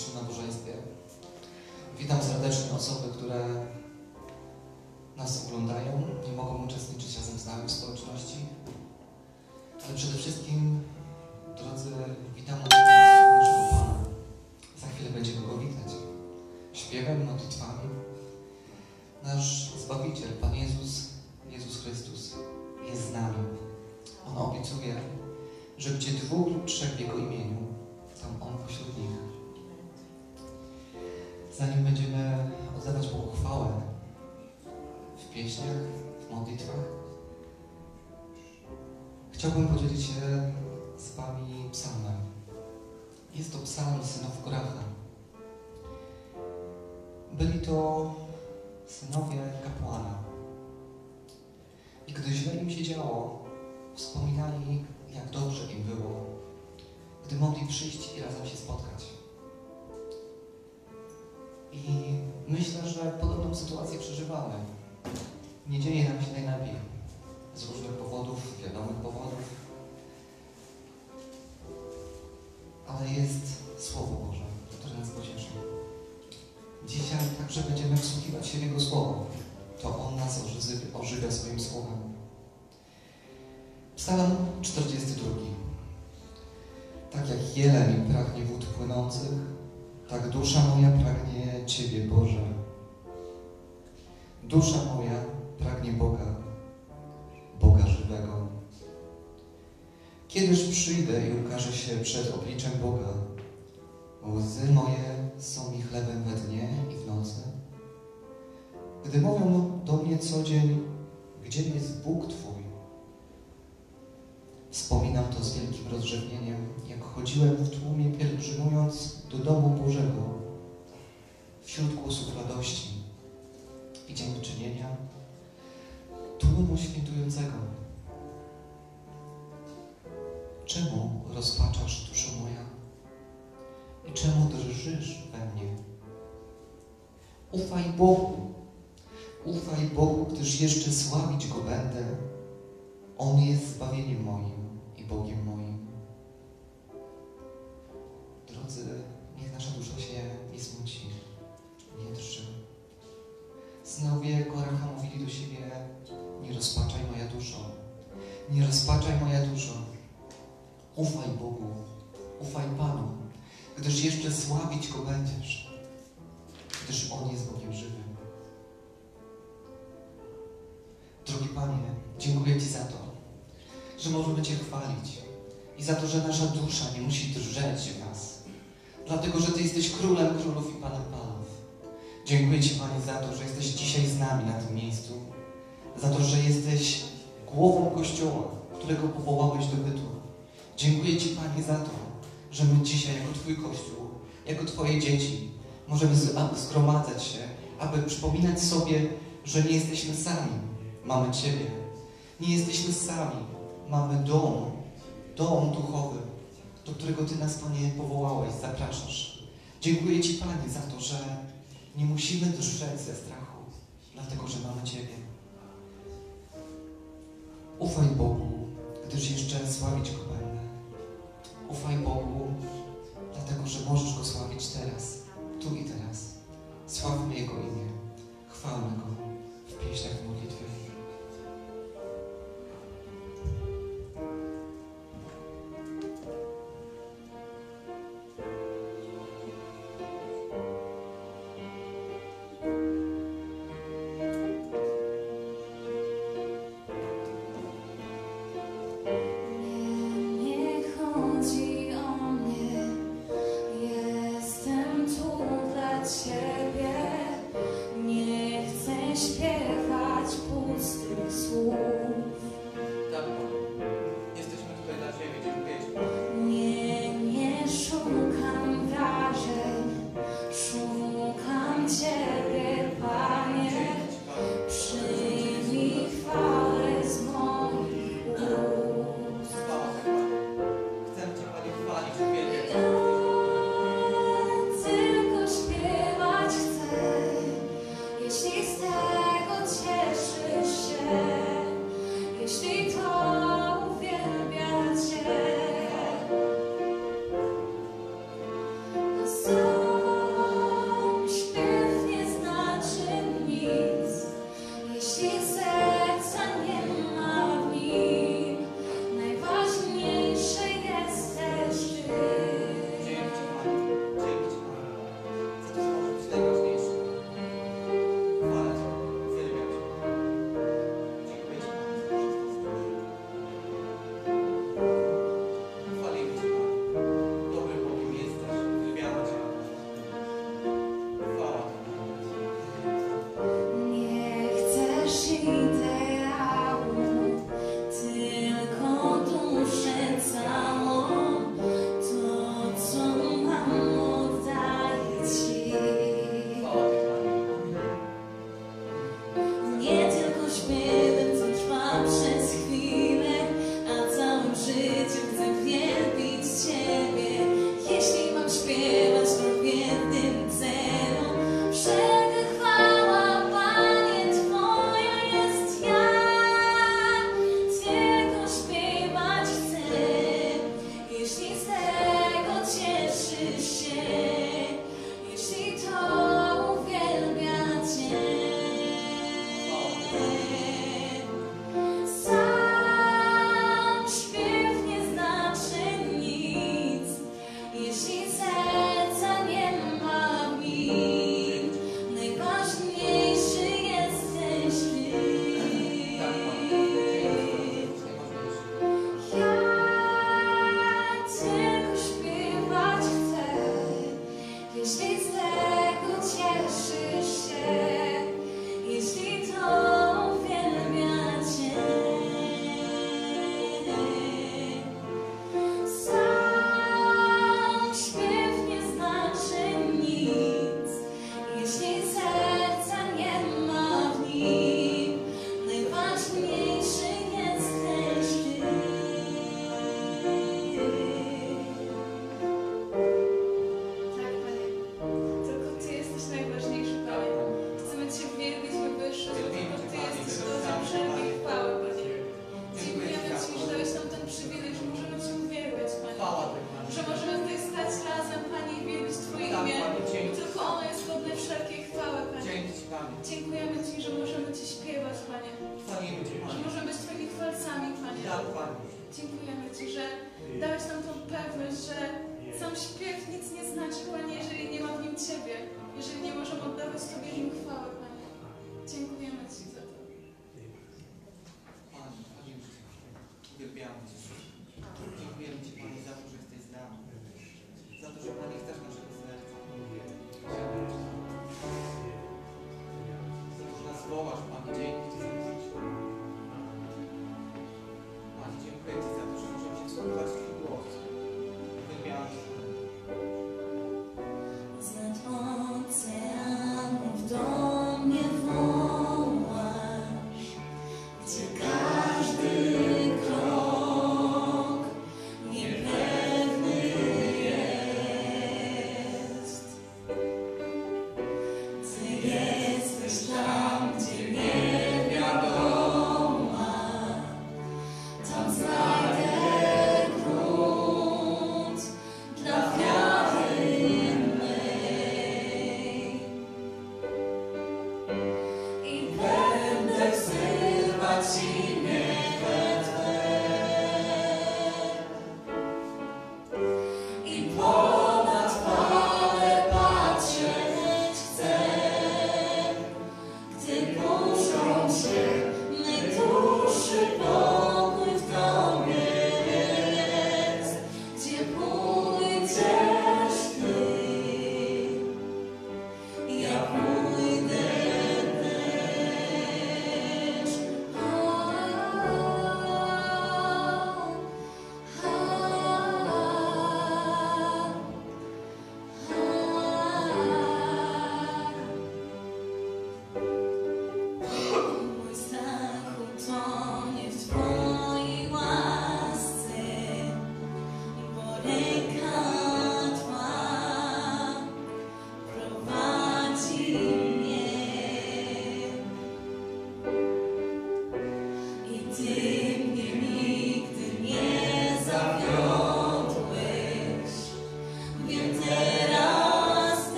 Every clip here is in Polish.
naszym nabożeństwie. Witam serdecznie osoby, które nas oglądają, nie mogą uczestniczyć razem z nami w społeczności. Ale przede wszystkim, drodzy, witam naszego Pana. Za chwilę będziemy Go witać. Śpiewem, modlitwami. Nasz Zbawiciel, Pan Jezus, Jezus Chrystus jest z nami. On obiecuje, że gdzie dwóch lub trzech w Jego imieniu, tam On pośród nich. Zanim będziemy oddawać Bogu chwałę w pieśniach, w modlitwach, chciałbym podzielić się z Wami psalmem. Jest to psalm synów Koracha. Byli to synowie kapłana. I gdy źle im się działo, wspominali, jak dobrze im było, gdy mogli przyjść i razem się spotkać. I myślę, że podobną sytuację przeżywamy. Nie dzieje nam się najlepiej. Z różnych powodów, wiadomych powodów. Ale jest Słowo Boże, które nas pocieszy. Dzisiaj także będziemy wsłuchiwać się w Jego Słowo. To On nas ożywia, ożywia swoim Słowem. Psalm 42. Tak jak jeleń pragnie wód płynących, tak dusza moja pragnie Ciebie, Boże. Dusza moja pragnie Boga, Boga żywego. Kiedyż przyjdę i ukażę się przed obliczem Boga, łzy moje są mi chlebem we dnie i w nocy. Gdy mówią do mnie co dzień, gdzie jest Bóg Twój? Wspominam to z wielkim rozrzewnieniem, jak chodziłem w tłumie pielgrzymując do domu Bożego, wśród głosów radości i dziękczynienia, tłumu świętującego. Czemu rozpaczasz, duszo moja? I czemu drżysz we mnie? Ufaj Bogu, ufaj Bogu, gdyż jeszcze sławić Go będę. On jest zbawieniem moim i Bogiem moim. Drodzy, niech nasza dusza się nie smuci, nie drży. Synowie Koracha mówili do siebie, nie rozpaczaj moja duszo, nie rozpaczaj moja duszo. Ufaj Bogu, ufaj Panu, gdyż jeszcze sławić Go będziesz, gdyż On jest Bogiem żywym. Drogi Panie, dziękuję Ci za to, że możemy Cię chwalić i za to, że nasza dusza nie musi drżeć w nas, dlatego, że Ty jesteś Królem Królów i Panem Panów. Dziękuję Ci, Panie, za to, że jesteś dzisiaj z nami na tym miejscu, za to, że jesteś głową Kościoła, którego powołałeś do bytu. Dziękuję Ci, Panie, za to, że my dzisiaj, jako Twój Kościół, jako Twoje dzieci, możemy zgromadzać się, aby przypominać sobie, że nie jesteśmy sami. Mamy Ciebie. Nie jesteśmy sami. Mamy dom, dom duchowy, do którego Ty nas, Panie, powołałeś, zapraszasz. Dziękuję Ci, Panie, za to, że nie musimy drżeć ze strachu, dlatego, że mamy Ciebie. Ufaj Bogu, gdyż jeszcze sławić Go będę. Ufaj Bogu, dlatego, że możesz Go sławić teraz, tu i teraz. Sławmy Jego imię, chwalmy Go w pieśniach w modlitwie.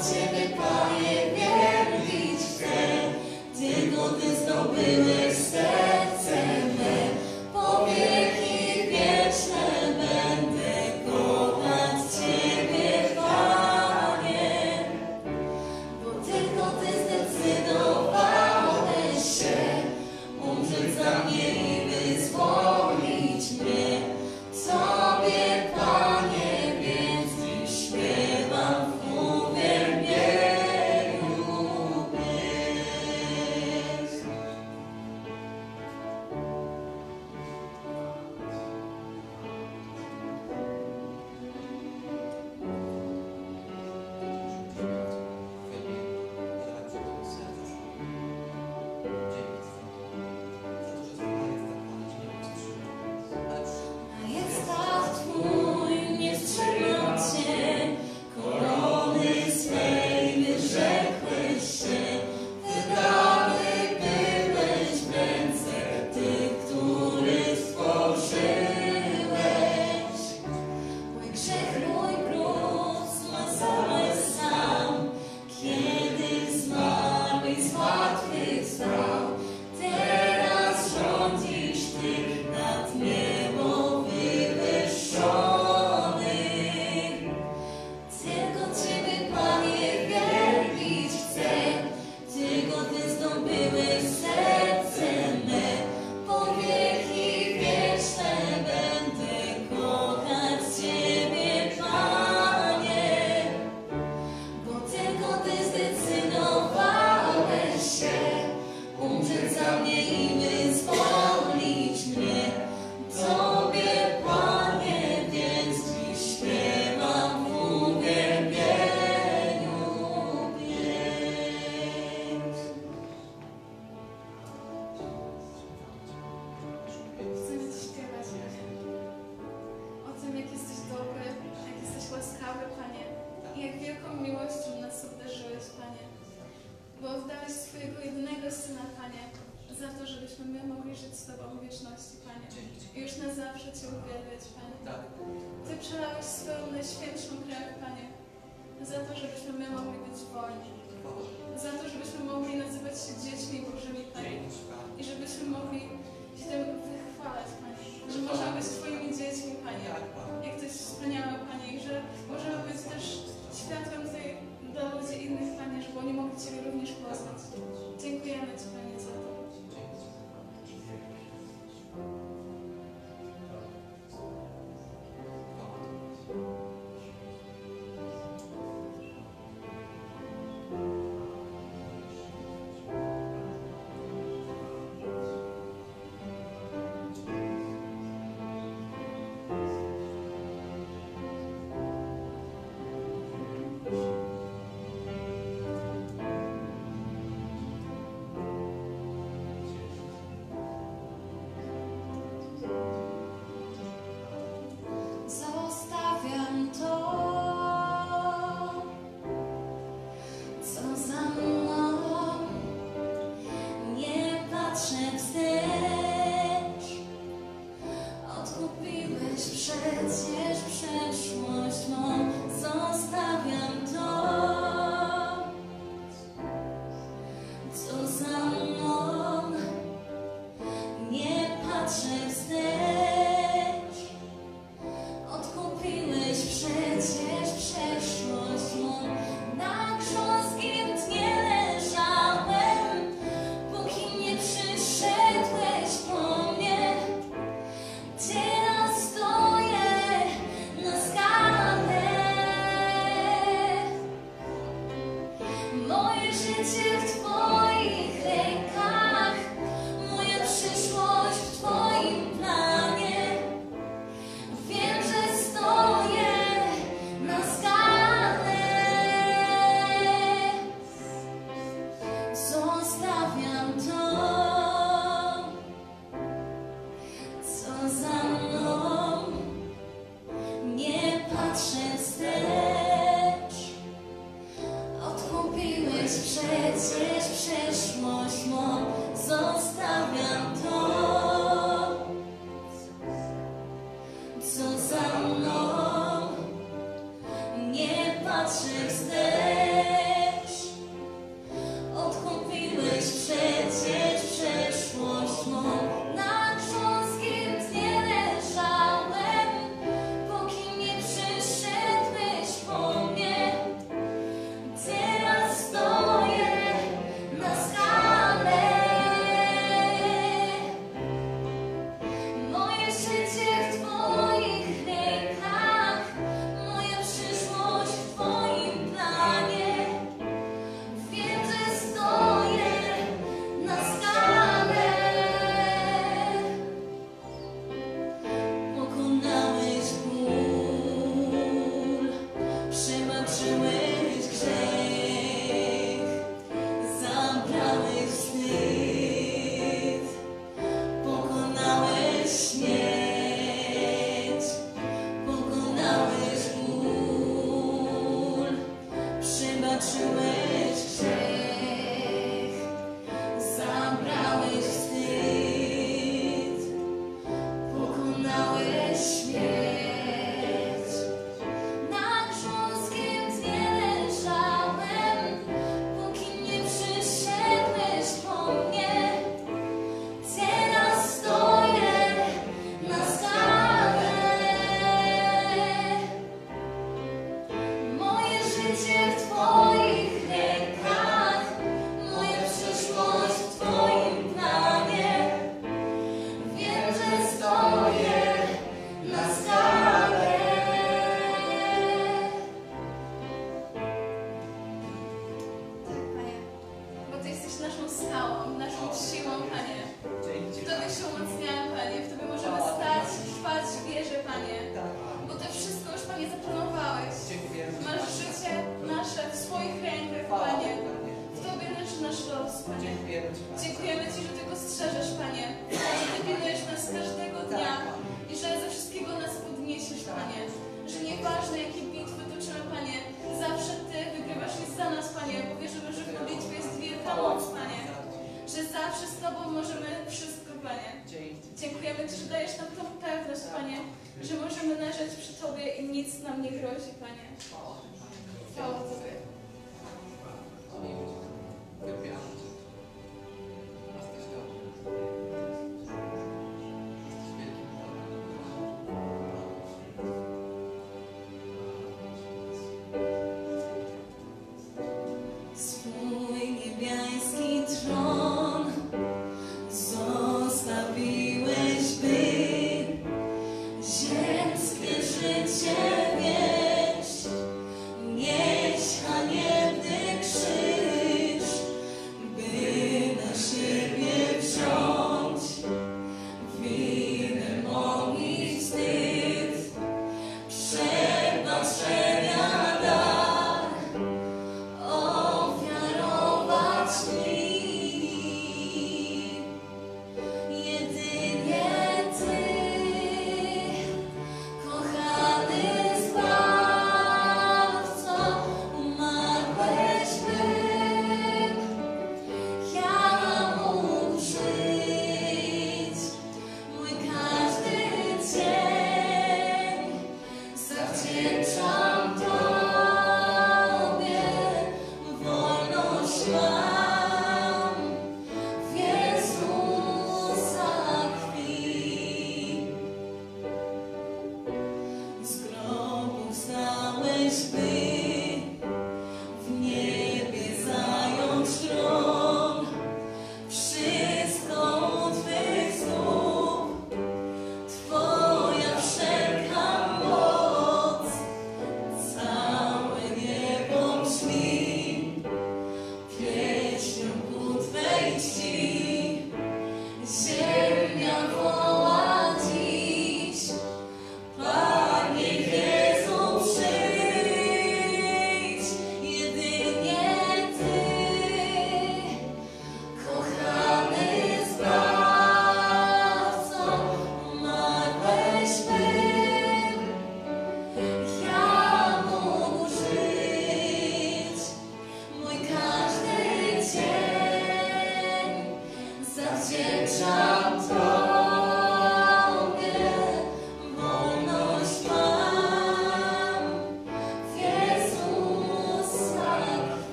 Ciebie, Panie, wielbić chcę, Ty zdobyłeś serce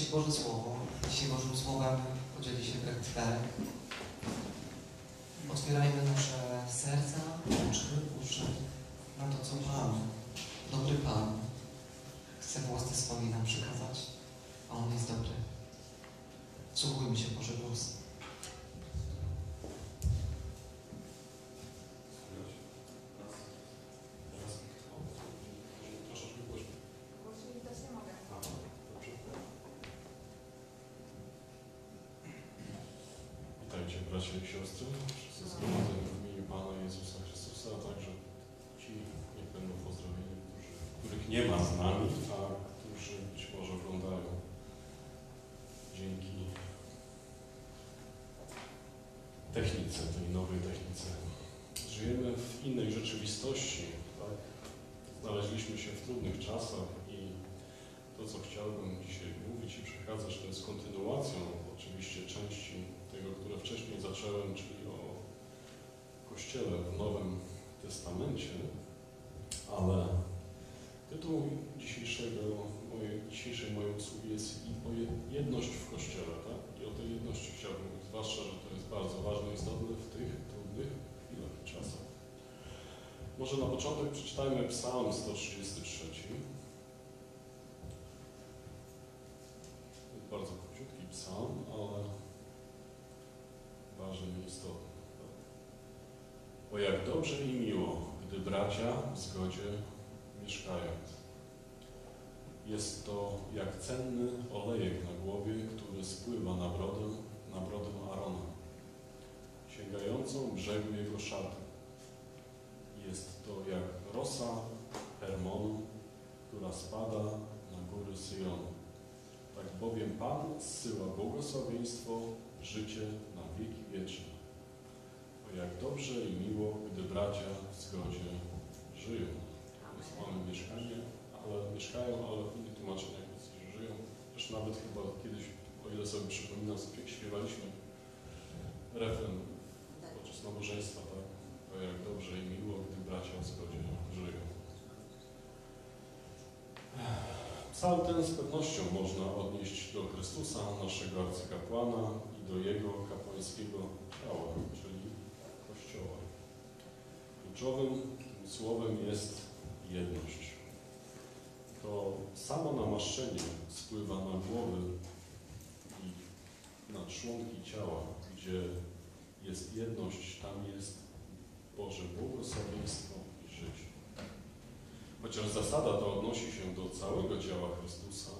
się Boże Słowo. Dzisiaj Bożym Słowem podzieli się brak czterech. Otwierajmy nasze serca, oczy, uszy na to, co Pan, dobry Pan, chce w łasce swojej nam przekazać, a On jest dobry. Wsłuchujmy się w Boże głos. Troszeczkę głośniej. A, dobrze. Witajcie bracia i siostry, wszyscy zgromadzeni w imieniu Pana Jezusa Chrystusa, a także ci, niech będą pozdrowieni, którzy, których nie ma z nami, a którzy być może oglądają dzięki technice, tej nowej technice. Żyjemy w innej rzeczywistości, tak? Znaleźliśmy się w trudnych czasach i to, co chciałbym dzisiaj mówić i przekazać, to jest kontynuacją oczywiście części tego, które wcześniej zacząłem, czyli o Kościele w Nowym Testamencie, ale tytuł dzisiejszego, mojej, dzisiejszej mojej usługi jest o je- jedność w Kościele, tak? I o tej jedności chciałbym mówić, zwłaszcza, że to jest bardzo ważne i istotne w tych trudnych chwilach i czasach. Może na początek przeczytajmy Psalm 133. To jest bardzo króciutki psalm, ale ważny i istotny. O jak dobrze i miło, gdy bracia w zgodzie mieszkają. Jest to jak cenny olejek na głowie, który spływa na brodę, na brodę Arona, sięgającą brzegu jego szaty. Jest to jak rosa Hermonu, która spada na góry Syjonu. Tak bowiem Pan zsyła błogosławieństwo, życie na wieki wieczne. O jak dobrze i miło, gdy bracia w zgodzie żyją. Mamy mieszkanie, ale mieszkają, ale innych tłumaczeniach jest, że żyją. Też nawet chyba kiedyś, o ile sobie przypominam, śpiewaliśmy refren podczas nabożeństwa, tak? O jak dobrze i miło, gdy bracia w zgodzie żyją. Psalm ten z pewnością można odnieść do Chrystusa, naszego arcykapłana i do Jego kapłańskiego ciała, czyli Kościoła. Kluczowym słowem jest jedność. To samo namaszczenie spływa na głowy i na członki ciała, gdzie jest jedność, tam jest Boże błogosławieństwo i życie. Chociaż zasada ta odnosi się do całego ciała Chrystusa,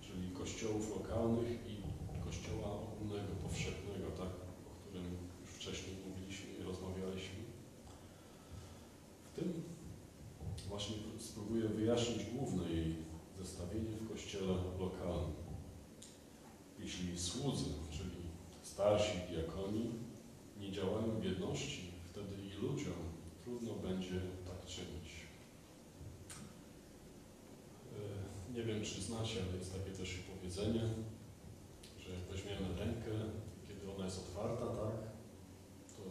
czyli kościołów lokalnych i kościoła ogólnego, powszechnego, tak, o którym już wcześniej mówiliśmy i rozmawialiśmy. W tym właśnie spróbuję wyjaśnić główne jej zestawienie w kościele lokalnym. Jeśli słudzy, czyli starsi diakoni, nie działają w jedności, wtedy i ludziom trudno będzie tak czynić. E, Nie wiem, czy znacie, ale jest takie też powiedzenie, że jak weźmiemy rękę, kiedy ona jest otwarta, tak, to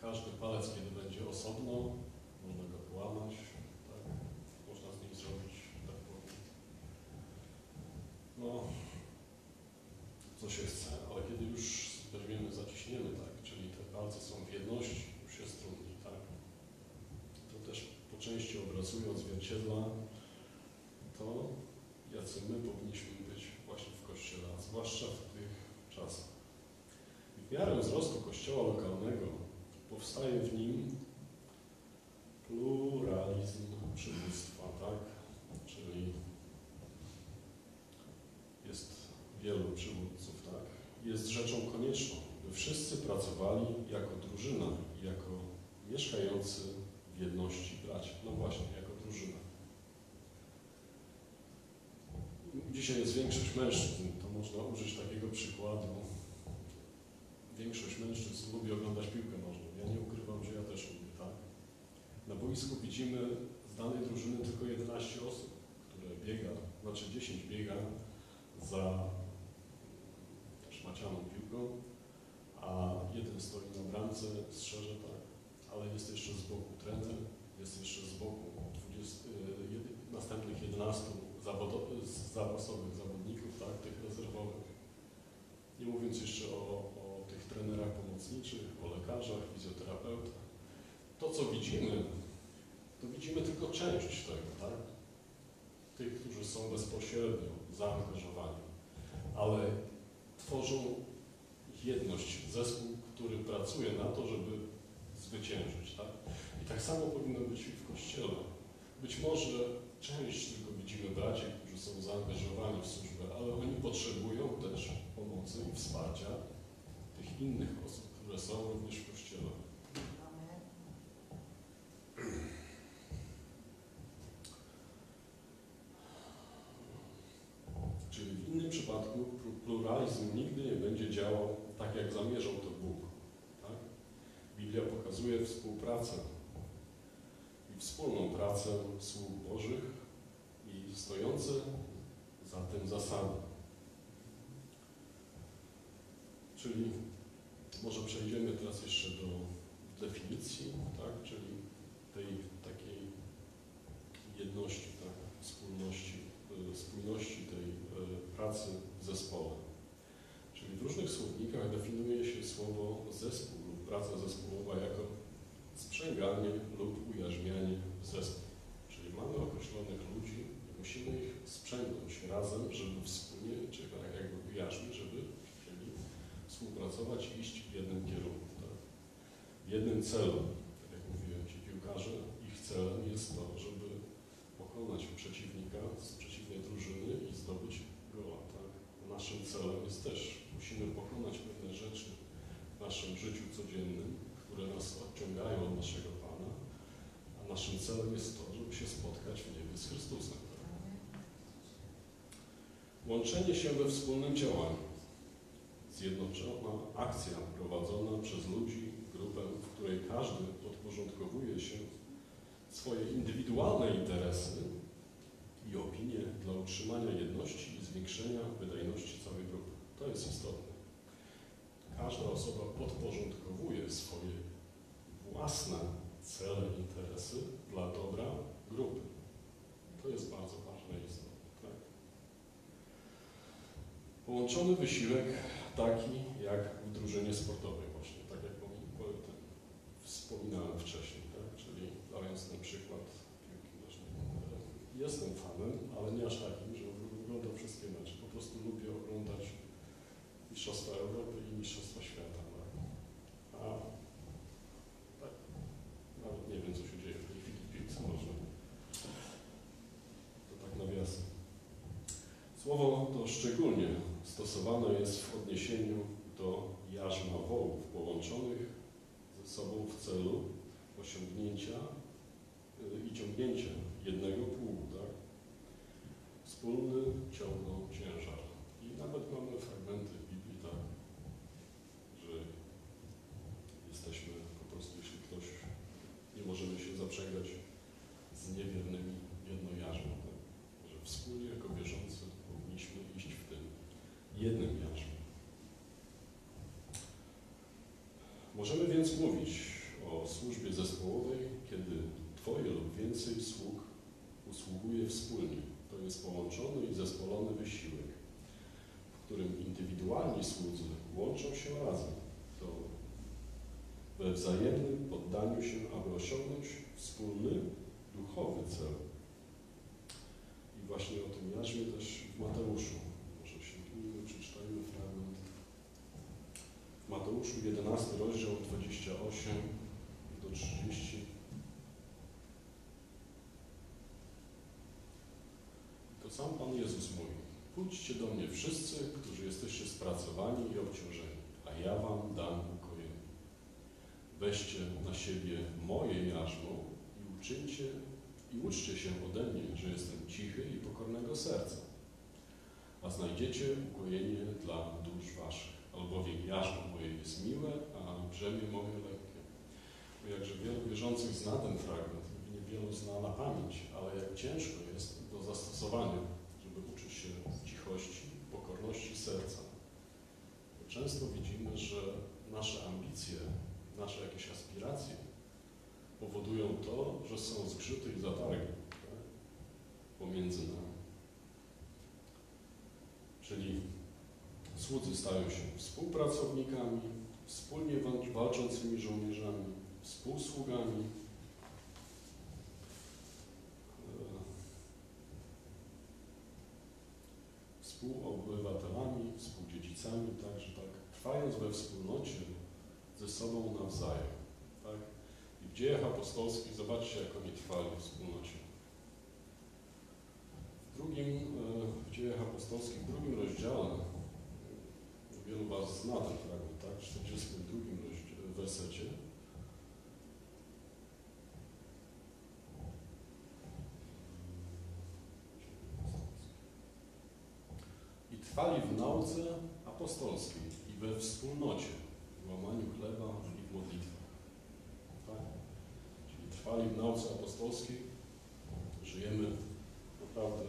każdy palec, kiedy będzie osobno, można go połamać, tak, można z nim zrobić, tak powiem. No, co się chce, ale kiedy już weźmiemy, zaciśniemy, tak, czyli te palce są w jedności, już jest trudniej, tak. To też po części obrazuje, odzwierciedla to, jacy my powinniśmy być właśnie w Kościele, a zwłaszcza w tych czasach. W miarę wzrostu Kościoła lokalnego powstaje w nim pluralizm przywództwa, tak? Czyli jest wielu przywódców, tak? Jest rzeczą konieczną, by wszyscy pracowali jako drużyna, jako mieszkający w jedności braci. No właśnie, jako drużyna. Dzisiaj jest większość mężczyzn, to można użyć takiego przykładu. Większość mężczyzn lubi oglądać piłkę nożną. Ja nie ukrywam, że ja też lubię, tak? Na boisku widzimy z danej drużyny tylko 11 osób, które biega, znaczy 10 biega za szmacianą piłką, a jeden stoi na bramce, strzeże tak, ale jest jeszcze z boku trener, jest jeszcze z boku 20, y, jedy- następnych 11 zawodo- zapasowych zawodników, tak, tych rezerwowych. Nie mówiąc jeszcze o, o tych trenerach pomocniczych, o lekarzach, fizjoterapeutach. To, co widzimy, to widzimy tylko część tego, tak? Tych, którzy są bezpośrednio zaangażowani, ale tworzą jedność, zespół, który pracuje na to, żeby zwyciężyć, tak? I tak samo powinno być w Kościele. Być może część tylko widzimy braci, którzy są zaangażowani w służbę, ale oni potrzebują też pomocy i wsparcia tych innych osób, które są również w Kościele. Czyli w innym przypadku plu- pluralizm nigdy nie będzie działał tak, jak zamierzał to Bóg. Tak? Biblia pokazuje współpracę i wspólną pracę sług Bożych i stojące za tym zasady. Czyli może przejdziemy teraz jeszcze do definicji, tak? czyli tej takiej jedności, tak? wspólności, y, spójności tej y, pracy w zespole. Czyli w różnych słownikach definiuje się słowo zespół lub praca zespołowa jako sprzęganie lub ujarzmianie w zespół. Czyli mamy określonych ludzi i musimy ich sprzęgnąć razem, żeby wspólnie, czy tak jakby ujarzmić, żeby chcieli współpracować i iść w jednym kierunku. Tak? W jednym celu, tak jak mówiłem, ci piłkarze, ich celem jest to, żeby pokonać przeciwnika z przeciwnej drużyny i zdobyć gola. Tak? Naszym celem jest też, musimy pokonać pewne rzeczy w naszym życiu codziennym, które nas odciągają od naszego Pana, a naszym celem jest to, żeby się spotkać w niebie z Chrystusem. Łączenie się we wspólnym działaniu. Zjednoczona akcja prowadzona przez ludzi, grupę, w której każdy podporządkowuje się swoje indywidualne interesy i opinie dla utrzymania jedności i zwiększenia wydajności całej grupy. To jest istotne. Każda osoba podporządkowuje swoje własne cele, interesy dla dobra grupy. To jest bardzo ważne i istotne. Tak? Połączony wysiłek taki jak w drużynie sportowej właśnie, tak jak wspominałem wcześniej, tak? czyli dając ten przykład piłki nożnej. Jestem fanem, ale nie aż takim, że oglądam wszystkie mecze. Po prostu lubię oglądać Mistrzostwa Europy i Mistrzostwa Świata. Tak? A tak, nawet nie wiem, co się dzieje w tej chwili w piłce nożnej. To tak nawiasem. Słowo to szczególnie stosowane jest w odniesieniu do jarzma wołów połączonych ze sobą w celu osiągnięcia y, i ciągnięcia jednego pługu, tak? Wspólny ciągną ciężar. I nawet mamy fragmenty w Biblii, tak, że jesteśmy po prostu, jeśli ktoś, nie możemy się zaprzęgać z niewiernymi jedno jarzmo, tak? że wspólnie jako wierzący powinniśmy iść w tym jednym. Możemy więc mówić o służbie zespołowej, kiedy Twoje lub więcej sług usługuje wspólnie. To jest połączony i zespolony wysiłek, w którym indywidualni słudzy łączą się razem. To we wzajemnym poddaniu się, aby osiągnąć wspólny duchowy cel. I właśnie o tym jarzmie też w Mateuszu. Może sięgnijmy, przeczytajmy fragment. W Mateuszu 11 rozdział 28 do 30. To sam Pan Jezus mówi. Pójdźcie do mnie wszyscy, którzy jesteście spracowani i obciążeni, a ja wam dam ukojenie. Weźcie na siebie moje jarzmo uczyńcie i uczcie się ode mnie, że jestem cichy i pokornego serca, a znajdziecie ukojenie dla dusz waszych, albowiem jarzmo moje jest miłe, a brzemię moje lekkie. Bo jakże wielu wierzących zna ten fragment, niewielu zna na pamięć, ale jak ciężko jest do zastosowania, żeby uczyć się cichości, pokorności serca. Bo często widzimy, że nasze ambicje, nasze jakieś aspiracje powodują to, że są zgrzyty i zatargi tak? pomiędzy nami. Czyli słudzy stają się współpracownikami, wspólnie wal- walczącymi żołnierzami, współsługami, e, współobywatelami, współdziedzicami, także tak, trwając we wspólnocie ze sobą nawzajem. Tak? I w dziejach apostolskich zobaczcie, jak oni trwali w wspólnocie. W drugim, e, w dziejach apostolskich, w drugim rozdziale, wielu Was zna ten fragment, tak? W 42 rozdziale, wersecie. I trwali w nauce apostolskiej i we wspólnocie, w łamaniu chleba i w modlitwach. Tak? Czyli trwali w nauce apostolskiej. Żyjemy naprawdę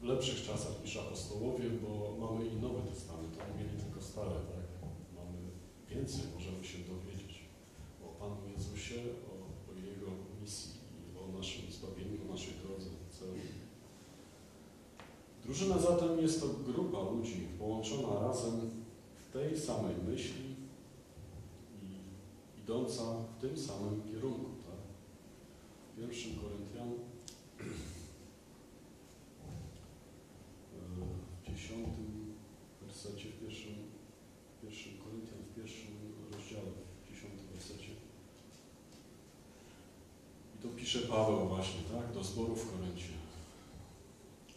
w lepszych czasach niż apostołowie, bo mamy i Nowy Testament, oni mieli stare, tak? Mamy więcej, możemy się dowiedzieć o Panu Jezusie, o, o Jego misji i o naszym zbawieniu, o naszej drodze. Drużyna zatem jest to grupa ludzi połączona razem w tej samej myśli i idąca w tym samym kierunku. Tak? W pierwszym w dziesiątym wersecie, w pierwszym, w pierwszym Koryntian, w pierwszym rozdziale, w dziesiątym wersecie. I to pisze Paweł właśnie, tak, do zboru w Koryncie.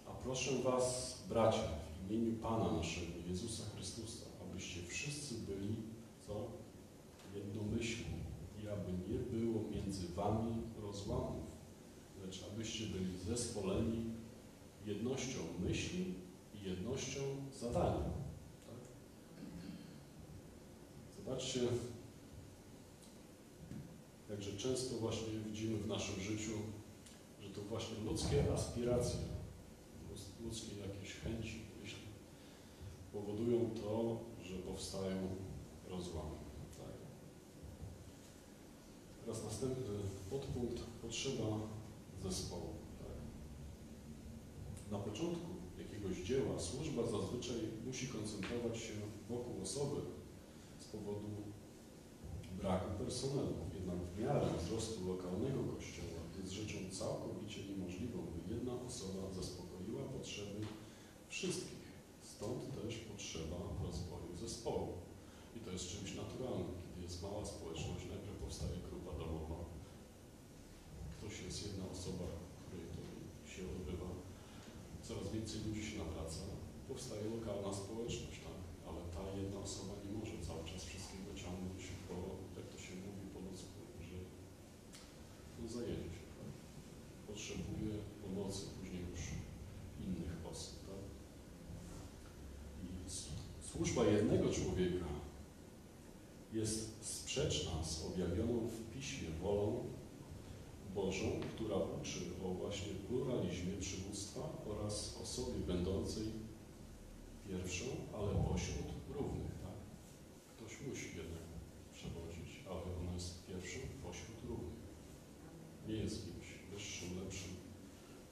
A proszę Was, bracia, w imieniu Pana naszego, Jezusa Chrystusa, abyście wszyscy byli, co? Jednomyślni i aby nie było między Wami rozłamów, lecz abyście byli zespoleni jednością myśli i jednością zadania. Tak? Zobaczcie, jakże często właśnie widzimy w naszym życiu, że to właśnie ludzkie aspiracje, ludzkie jakieś chęci, myśli powodują to, że powstają rozłamy. Tak? Teraz następny podpunkt, potrzeba zespołu. Tak? Na początku jakiegoś dzieła służba zazwyczaj musi koncentrować się wokół osoby z powodu braku personelu. W miarę wzrostu lokalnego kościoła jest rzeczą całkowicie niemożliwą, by jedna osoba zaspokoiła potrzeby wszystkich. Stąd też potrzeba rozwoju zespołu. I to jest czymś naturalnym. Kiedy jest mała społeczność, najpierw powstaje grupa domowa. Ktoś jest jedna osoba, której to się odbywa. Coraz więcej ludzi się nawraca. Powstaje lokalna społeczność, tak? Ale ta jedna osoba nie może cały czas wszystkiego ciągnąć, bo jak to się mówi po ludzku, że no zajedzie się, tak? Potrzebuje pomocy później już innych osób, tak? I s- człowieka jest sprzeczna z objawioną w Piśmie wolą Bożą, która uczy o właśnie pluralizmie przywództwa oraz osobie będącej pierwszą, ale pośród równych. Tak? Ktoś musi jednak przewodzić, ale ona jest pierwszą pośród równych. Nie jest kimś wyższym, lepszym.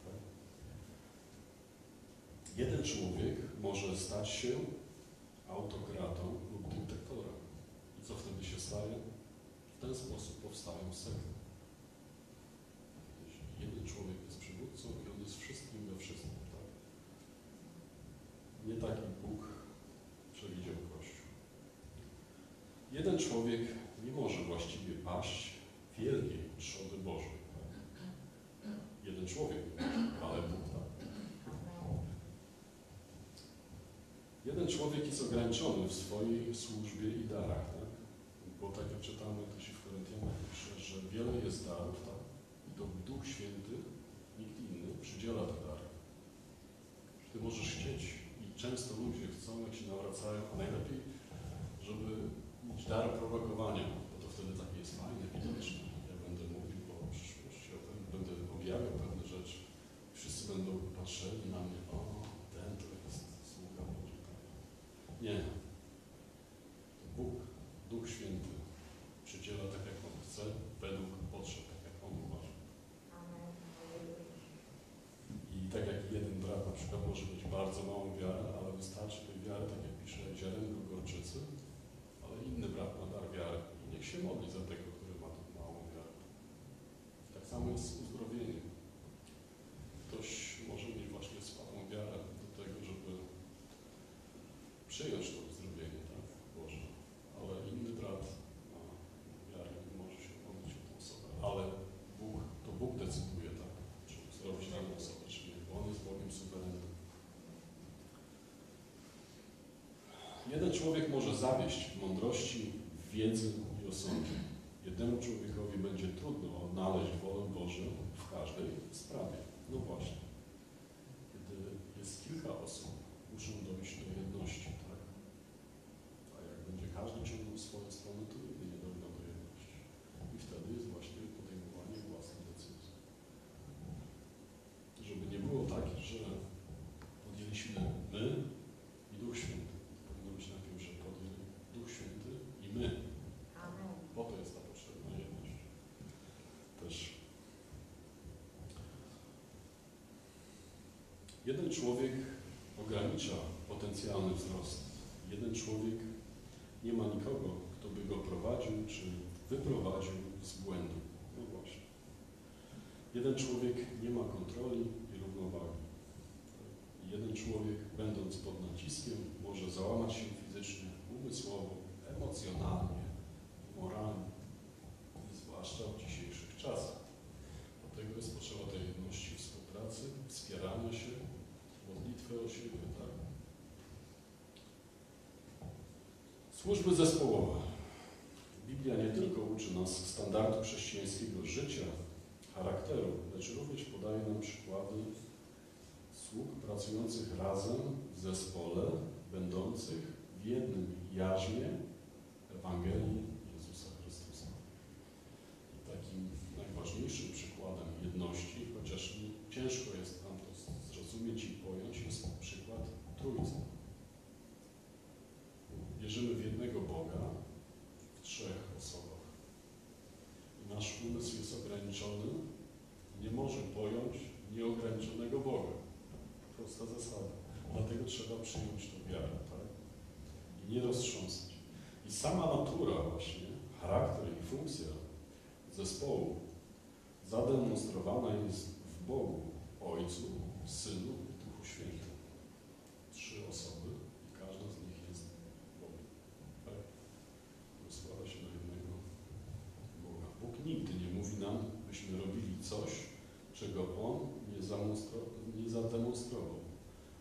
Tak? Jeden człowiek może stać się autokratą lub dyktatorem. I co wtedy się staje? W ten sposób powstają sekty. Jeden człowiek jest przywódcą i on jest wszystkim we wszystkim. Tak? Nie taki Bóg przewidział Kościół. Jeden człowiek nie może właściwie paść wielkiej trzody Bożej. Tak? Jeden człowiek, ale Bóg człowiek jest ograniczony w swojej służbie i darach, tak? Bo tak jak czytamy i w Koryntianach że wiele jest darów, tak? to Duch Święty, nikt inny, przydziela te dary. Ty możesz chcieć i często ludzie chcą, jak się nawracają, a najlepiej, żeby mieć dar prorokowania, bo to wtedy takie jest fajne, widoczne. Ja będę mówił o przyszłości, będę objawiał pewne rzeczy. Wszyscy będą patrzyli na mnie, o, ten to jest sługa Boży. Nie. To Bóg, Duch Święty przydziela tak, jak On chce, według potrzeb, tak jak On uważa. I tak jak jeden brat na przykład może mieć bardzo małą wiarę, ale wystarczy tej wiary, tak jak pisze, ziarenko gorczycy, ale inny brat ma dar wiary i niech się modli za tego, który ma tą małą wiarę. Tak samo jest z uzdrowieniem. Ktoś może mieć właśnie słabą wiarę do tego, żeby przyjąć to uzdrowienie, tak, Boże, ale inny brat ma wiarę i może się modlić o tę osobę, ale Bóg, to Bóg decyduje, tak, czy uzdrowić daną osobę, czy nie, bo On jest Bogiem suwerennym. Jeden człowiek może zawieść w mądrości, w wiedzy i osądzie. Jednemu człowiekowi będzie trudno odnaleźć wolę Bożą w każdej sprawie. No właśnie. Kiedy jest kilka osób, muszą dojść do jedności, tak? A jak będzie każdy ciągnął w swoją stronę, to nigdy nie dojdą do jedności. I wtedy jest właśnie podejmowanie własnych decyzji. Żeby nie było tak, że podjęliśmy my i Duch Święty. Powinno być najpierw, że podjęli Duch Święty i my. Po to jest ta potrzebna jedność. Też. Jeden człowiek ogranicza potencjalny wzrost. Jeden człowiek nie ma nikogo, kto by go prowadził czy wyprowadził z błędu. No właśnie. Jeden człowiek nie ma kontroli i równowagi. Jeden człowiek, będąc pod naciskiem, może załamać się fizycznie, umysłowo, emocjonalnie, moralnie, i zwłaszcza w dzisiejszych czasach. Dlatego jest potrzeba tej jedności, współpracy, wspierania się, modlitwy o siebie, tak? Służby zespołowe. Biblia nie tylko uczy nas standardu chrześcijańskiego życia, charakteru, lecz również podaje nam przykłady sług pracujących razem w zespole, będących w jednym jarzmie Ewangelii Jezusa Chrystusa. I takim najważniejszym przykładem jedności, chociaż nie- ciężko jest nam to zrozumieć i pojąć, jest przykład Trójcy. Wierzymy w jednego Boga w trzech osobach. I nasz umysł jest ograniczony, nie może pojąć nieograniczonego Boga. Prosta zasada. Dlatego trzeba przyjąć tę wiarę, tak? I nie roztrząsać. I sama natura właśnie, charakter i funkcja zespołu zademonstrowana jest w Bogu, Ojcu, Synu i Duchu Świętym. Trzy osoby i każda z nich jest Bogiem. Tak? Rozkłada się na jednego Boga. Bóg nigdy nie mówi nam, byśmy robili coś, czego On nie, nie zademonstrował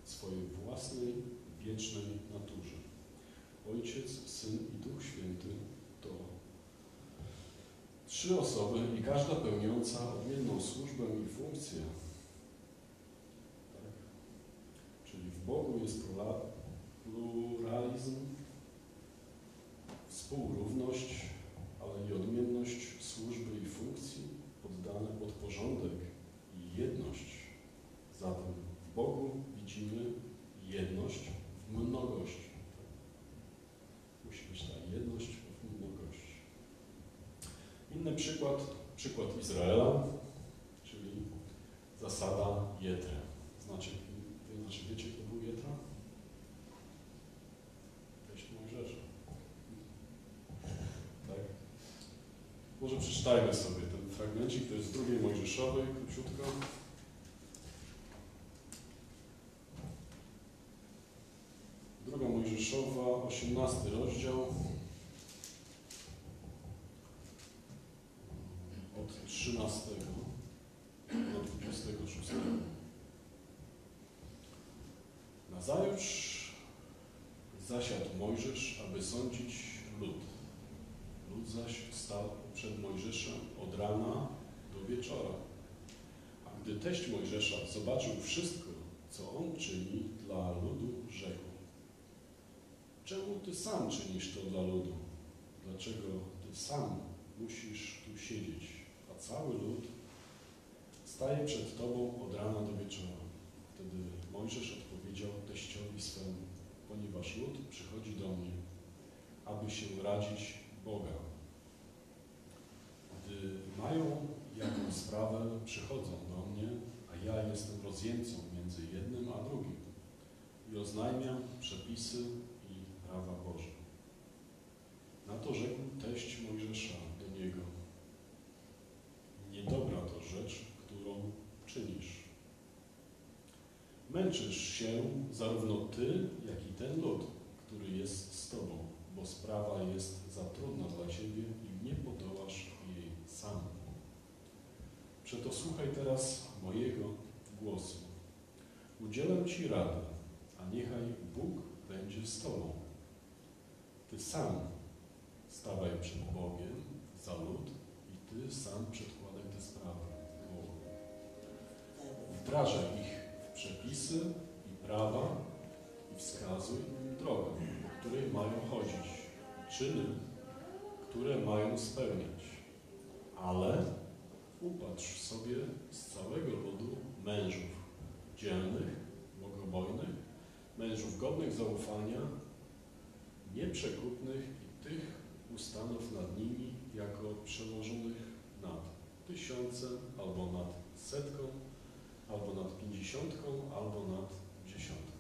w swojej własnej, wiecznej naturze. Ojciec, Syn i Duch Święty to trzy osoby i każda pełniąca odmienną służbę i funkcję. Tak? Czyli w Bogu jest plura- pluralizm, współrówność, ale i odmienność służby i funkcji poddane pod porządek i jedność. Zatem w Bogu widzimy jedność w mnogości. Musi być ta jedność w mnogości. Inny przykład, przykład Izraela, czyli zasada Jetry. Znaczy, wy znaczy wiecie, kto był Jetra? Teść Mojżesza. Tak? Może przeczytajmy sobie fragmencik, to jest z drugiej Mojżeszowej, króciutko. Druga Mojżeszowa, 18 rozdział. Od 13 do 26. Nazajutrz zasiadł Mojżesz, aby sądzić lud. Zaś stał przed Mojżeszem od rana do wieczora. Gdy teść Mojżesza zobaczył wszystko, co on czyni dla ludu, rzekł: Czemu ty sam czynisz to dla ludu? Dlaczego ty sam musisz tu siedzieć, a cały lud staje przed tobą od rana do wieczora? Wtedy Mojżesz odpowiedział teściowi swemu: Ponieważ lud przychodzi do mnie, aby się radzić Boga. Gdy mają jakąś sprawę, przychodzą do mnie, a ja jestem rozjemcą między jednym a drugim i oznajmiam przepisy i prawa Boże. Na to rzekł teść Mojżesza do niego. Niedobra to rzecz, którą czynisz. Męczysz się zarówno ty, jak i ten lud, który jest z tobą, bo sprawa jest za trudna dla ciebie i nie podołasz sam. Przeto słuchaj teraz mojego głosu. Udzielę ci rady, a niechaj Bóg będzie z tobą. Ty sam stawaj przed Bogiem za lud i ty sam przedkładaj te sprawy Bogu. Wdrażaj ich w przepisy i prawa i wskazuj drogę, po której mają chodzić, czyny, które mają spełniać. Ale upatrz sobie z całego ludu mężów dzielnych, bogobojnych, mężów godnych zaufania, nieprzekupnych i tych ustanów nad nimi jako przełożonych nad tysiącem, albo nad setką, albo nad pięćdziesiątką, albo nad dziesiątką.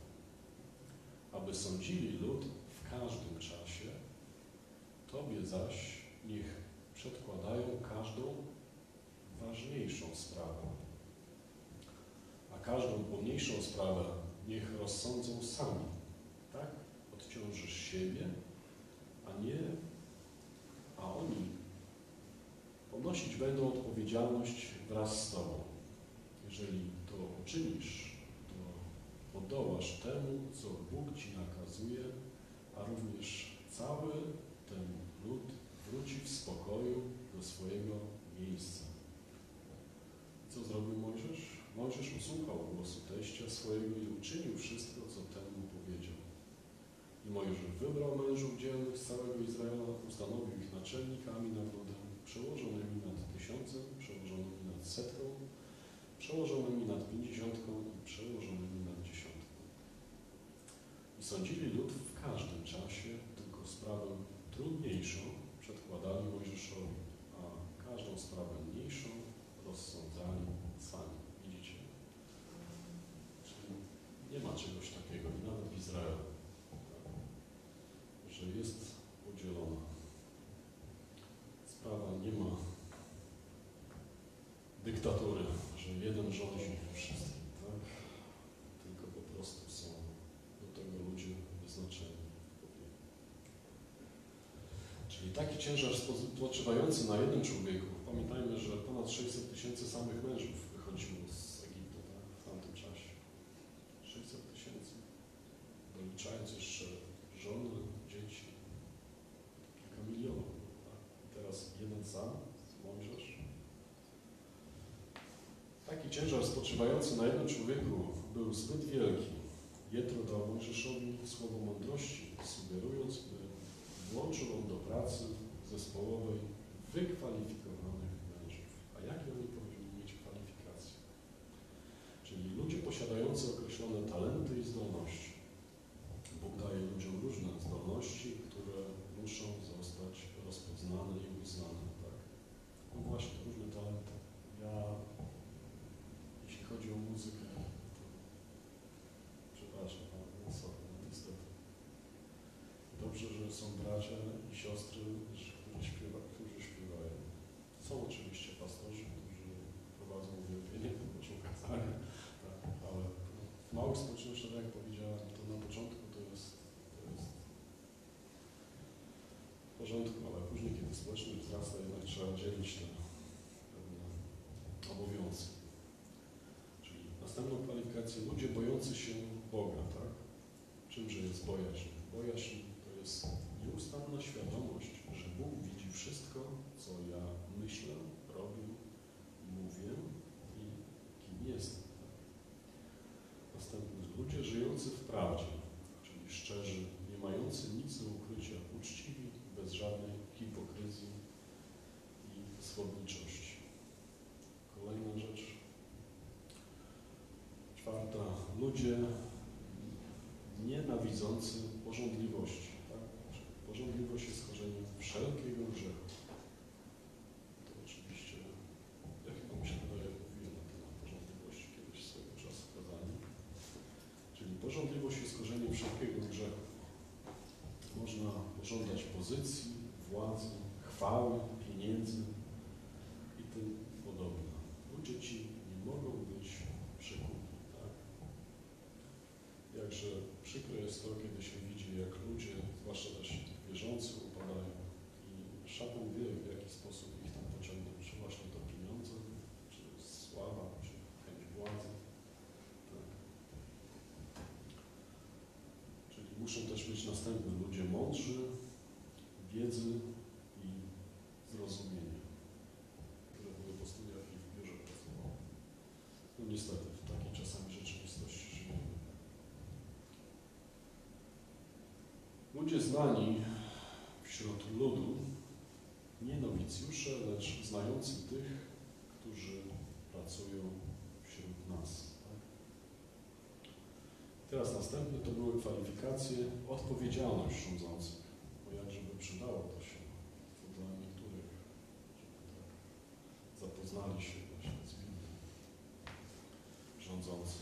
Aby sądzili lud w każdym czasie, Tobie zaś niech przedkładają każdą ważniejszą sprawę, a każdą pomniejszą sprawę niech rozsądzą sami. Tak odciążysz siebie, a nie, a oni ponosić będą odpowiedzialność wraz z Tobą. Jeżeli to uczynisz, to podołasz temu, co Bóg Ci nakazuje, a również cały ten lud wróci w spokoju do swojego miejsca. Co zrobił Mojżesz? Mojżesz usłuchał głosu teścia swojego i uczynił wszystko, co temu powiedział. I Mojżesz wybrał mężów dzielnych z całego Izraela, ustanowił ich naczelnikami ludem, przełożonymi nad tysiącem, przełożonymi nad setką, przełożonymi nad pięćdziesiątką i przełożonymi nad dziesiątką. I sądzili lud w każdym czasie, tylko sprawę trudniejszą przedkładali Mojżeszowi, a każdą sprawę mniejszą rozsądzali sami. Widzicie? Czyli nie ma czegoś takiego, i nawet w Izraelu, że jest podzielona. Sprawa nie ma dyktatury, że jeden rządzi wszystkim, tak? Tylko po prostu są do tego ludzie wyznaczeni. Czyli taki ciężar spo- spoczywający na jednym człowieku. Pamiętajmy, że ponad 600 tysięcy samych mężów wychodziło z Egiptu tak, w tamtym czasie. 600 tysięcy. Doliczając jeszcze żony, dzieci. Kilka milionów. Tak? Teraz jeden sam, Mojżesz. Taki ciężar spoczywający na jednym człowieku był zbyt wielki. Jetro dał Mojżeszowi słowo mądrości, sugerując, by włączył on do pracy zespołowej wykwalifikowanych mężów. A jakie oni powinni mieć kwalifikacje? Czyli ludzie posiadający określone talenty i zdolności. Bóg daje ludziom różne zdolności, które muszą zostać rozpoznane i uznane. Tak? No właśnie, różne talenty. Ja, jeśli chodzi o muzykę, to przepraszam, ale no sorry, no niestety. Dobrze, że są bracia i siostry, którzy, śpiewa, którzy śpiewają. Są oczywiście pastorzy, którzy prowadzą uwielbienie, proszą kazania, tak, ale w małych społecznościach, tak jak powiedziałem, to na początku to jest, to jest w porządku, ale później, kiedy społeczność wzrasta, jednak trzeba dzielić te pewne obowiązki. Czyli następną kwalifikację ludzie bojący się Boga, tak? Czymże jest bojaźń? Bojaźń to jest nieustanna świadomość, że Bóg widzi wszystko, co ja myślę, robię, mówię i kim żyjący w prawdzie, czyli szczerzy, nie mający nic do ukrycia, uczciwi, bez żadnej hipokryzji i swodniczości. Kolejna rzecz. Czwarta. Ludzie porządliwości. Tak? Porządliwość jest korzeniem wszelkiego grzechu. To oczywiście, ja chyba mi się wydaje, mówiłem na temat porządliwości kiedyś swego czasu kazania. Czyli porządliwość jest korzeniem wszelkiego grzechu. Można pożądać pozycji, władzy, chwały, pieniędzy i tym podobne. Ludzie ci nie mogą być przykupni. Tak? Jakże przykre jest to, kiedy się widzi, jak ludzie, zwłaszcza też wierzący, upadają i szatan wie, w jaki sposób ich tam pociągnąć. Czy właśnie to pieniądze, czy sława, czy chęć władzy. Tak. Czyli muszą też być następni ludzie mądrzy, wiedzy i zrozumienia, które były po studiach i w biurze pracowały. No niestety, w takiej czasami rzeczywistości żyjemy. Ludzie znani wśród ludu, nie nowicjusze, lecz znający tych, którzy pracują wśród nas. Teraz następne to były kwalifikacje, odpowiedzialność rządzących. Bo jak żeby przydało to się to dla niektórych, żeby tak zapoznali się właśnie z Biblią rządzący.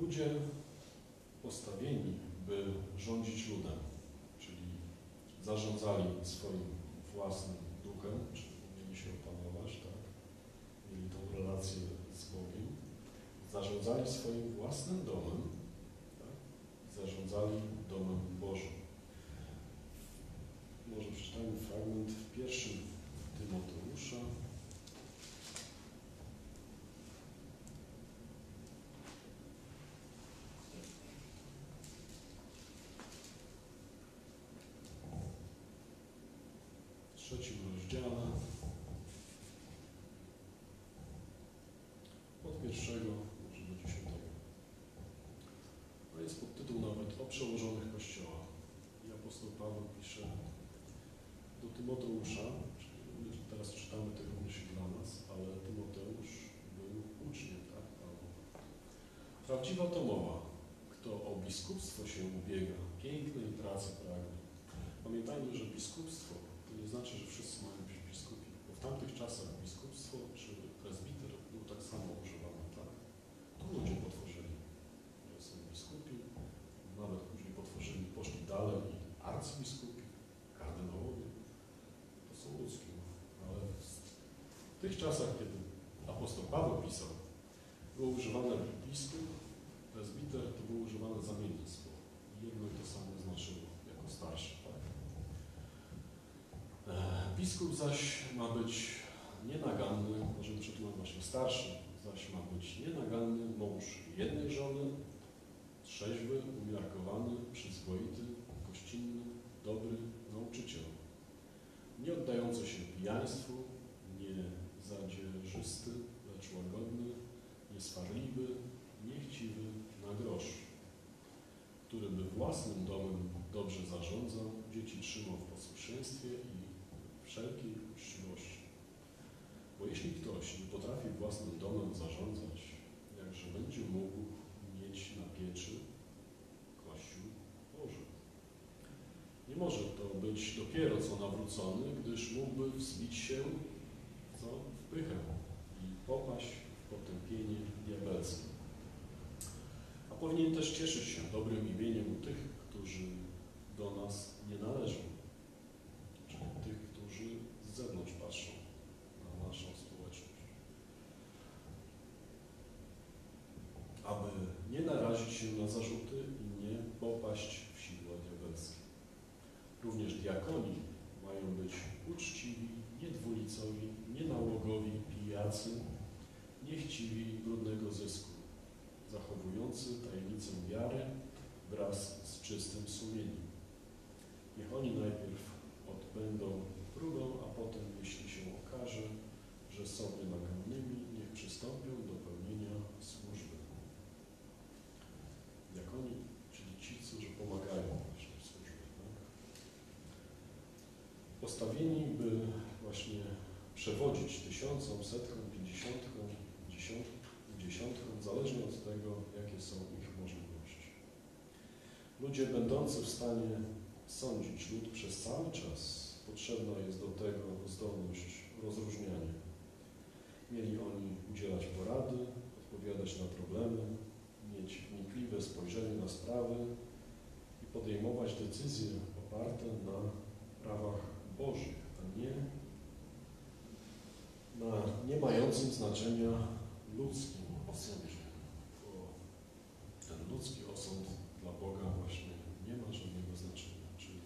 Ludzie postawieni, by rządzić ludem, czyli zarządzali swoim własnym duchem, czyli umieli się opanować, tak? mieli tą relację zarządzali swoim własnym domem, tak? zarządzali domem Bożym. Może przeczytajmy fragment w pierwszym Tymoteusza, w trzecim rozdziale od pierwszego może do dziesiątego. To jest podtytuł nawet o przełożonych Kościoła. I apostoł Paweł pisze do Tymoteusza, teraz czytamy te myśli dla nas, ale Tymoteusz był uczniem, tak? Pawła. Prawdziwa to mowa, kto o biskupstwo się ubiega, pięknej pracy pragnie. Pamiętajmy, że biskupstwo to nie znaczy, że wszyscy mają być biskupi, bo w tamtych czasach biskupstwo czy prezbiter był tak samo używany, tak? To ludzie potworzyli, że są biskupi, nawet później potworzyli, poszli dalej i arcybiskupi, kardynałowie, to są ludzkie, ale w tych czasach, kiedy apostoł Paweł pisał, było używane biskup, prezbiter, to było używane zamiennictwo. Jedno i to samo znaczyło jako starszy? E, Biskup zaś ma być nienaganny, możemy przetłumaczyć właśnie starszy, zaś ma być nienaganny mąż jednej żony, trzeźwy, umiarkowany, przyzwoity, gościnny, dobry nauczyciel, nie oddający się pijaństwu, zadzierzysty, lecz łagodny, nieswarliwy, niechciwy na grosz, który by własnym domem dobrze zarządzał, dzieci trzymał w posłuszeństwie i wszelkiej uczciwości. Bo jeśli ktoś nie potrafi własnym domem zarządzać, jakże będzie mógł mieć na pieczy Kościół Boży. Nie może to być dopiero co nawrócony, gdyż mógłby wzbić się pychę i popaść w potępienie diabelskie. A powinien też cieszyć się dobrym imieniem u tych, którzy do nas nie należą, czyli tych, którzy z zewnątrz patrzą zysku, zachowujący tajemnicę wiary wraz z czystym sumieniem. Niech oni najpierw odbędą próbę, a potem, jeśli się okaże, że są nienagannymi, niech przystąpią do pełnienia służby. Jak oni, czyli ci, którzy pomagają właśnie w służbie. Tak? Postawieni, by właśnie przewodzić tysiącom, setkom, pięćdziesiątkom, dziesiątkom, dziesiątkom, zależnie od tego, jakie są ich możliwości. Ludzie będący w stanie sądzić lud przez cały czas, potrzebna jest do tego zdolność rozróżniania. Mieli oni udzielać porady, odpowiadać na problemy, mieć wnikliwe spojrzenie na sprawy i podejmować decyzje oparte na prawach Bożych, a nie na nie mającym znaczenia ludzkim Bo ten ludzki osąd dla Boga właśnie nie ma żadnego znaczenia. Czyli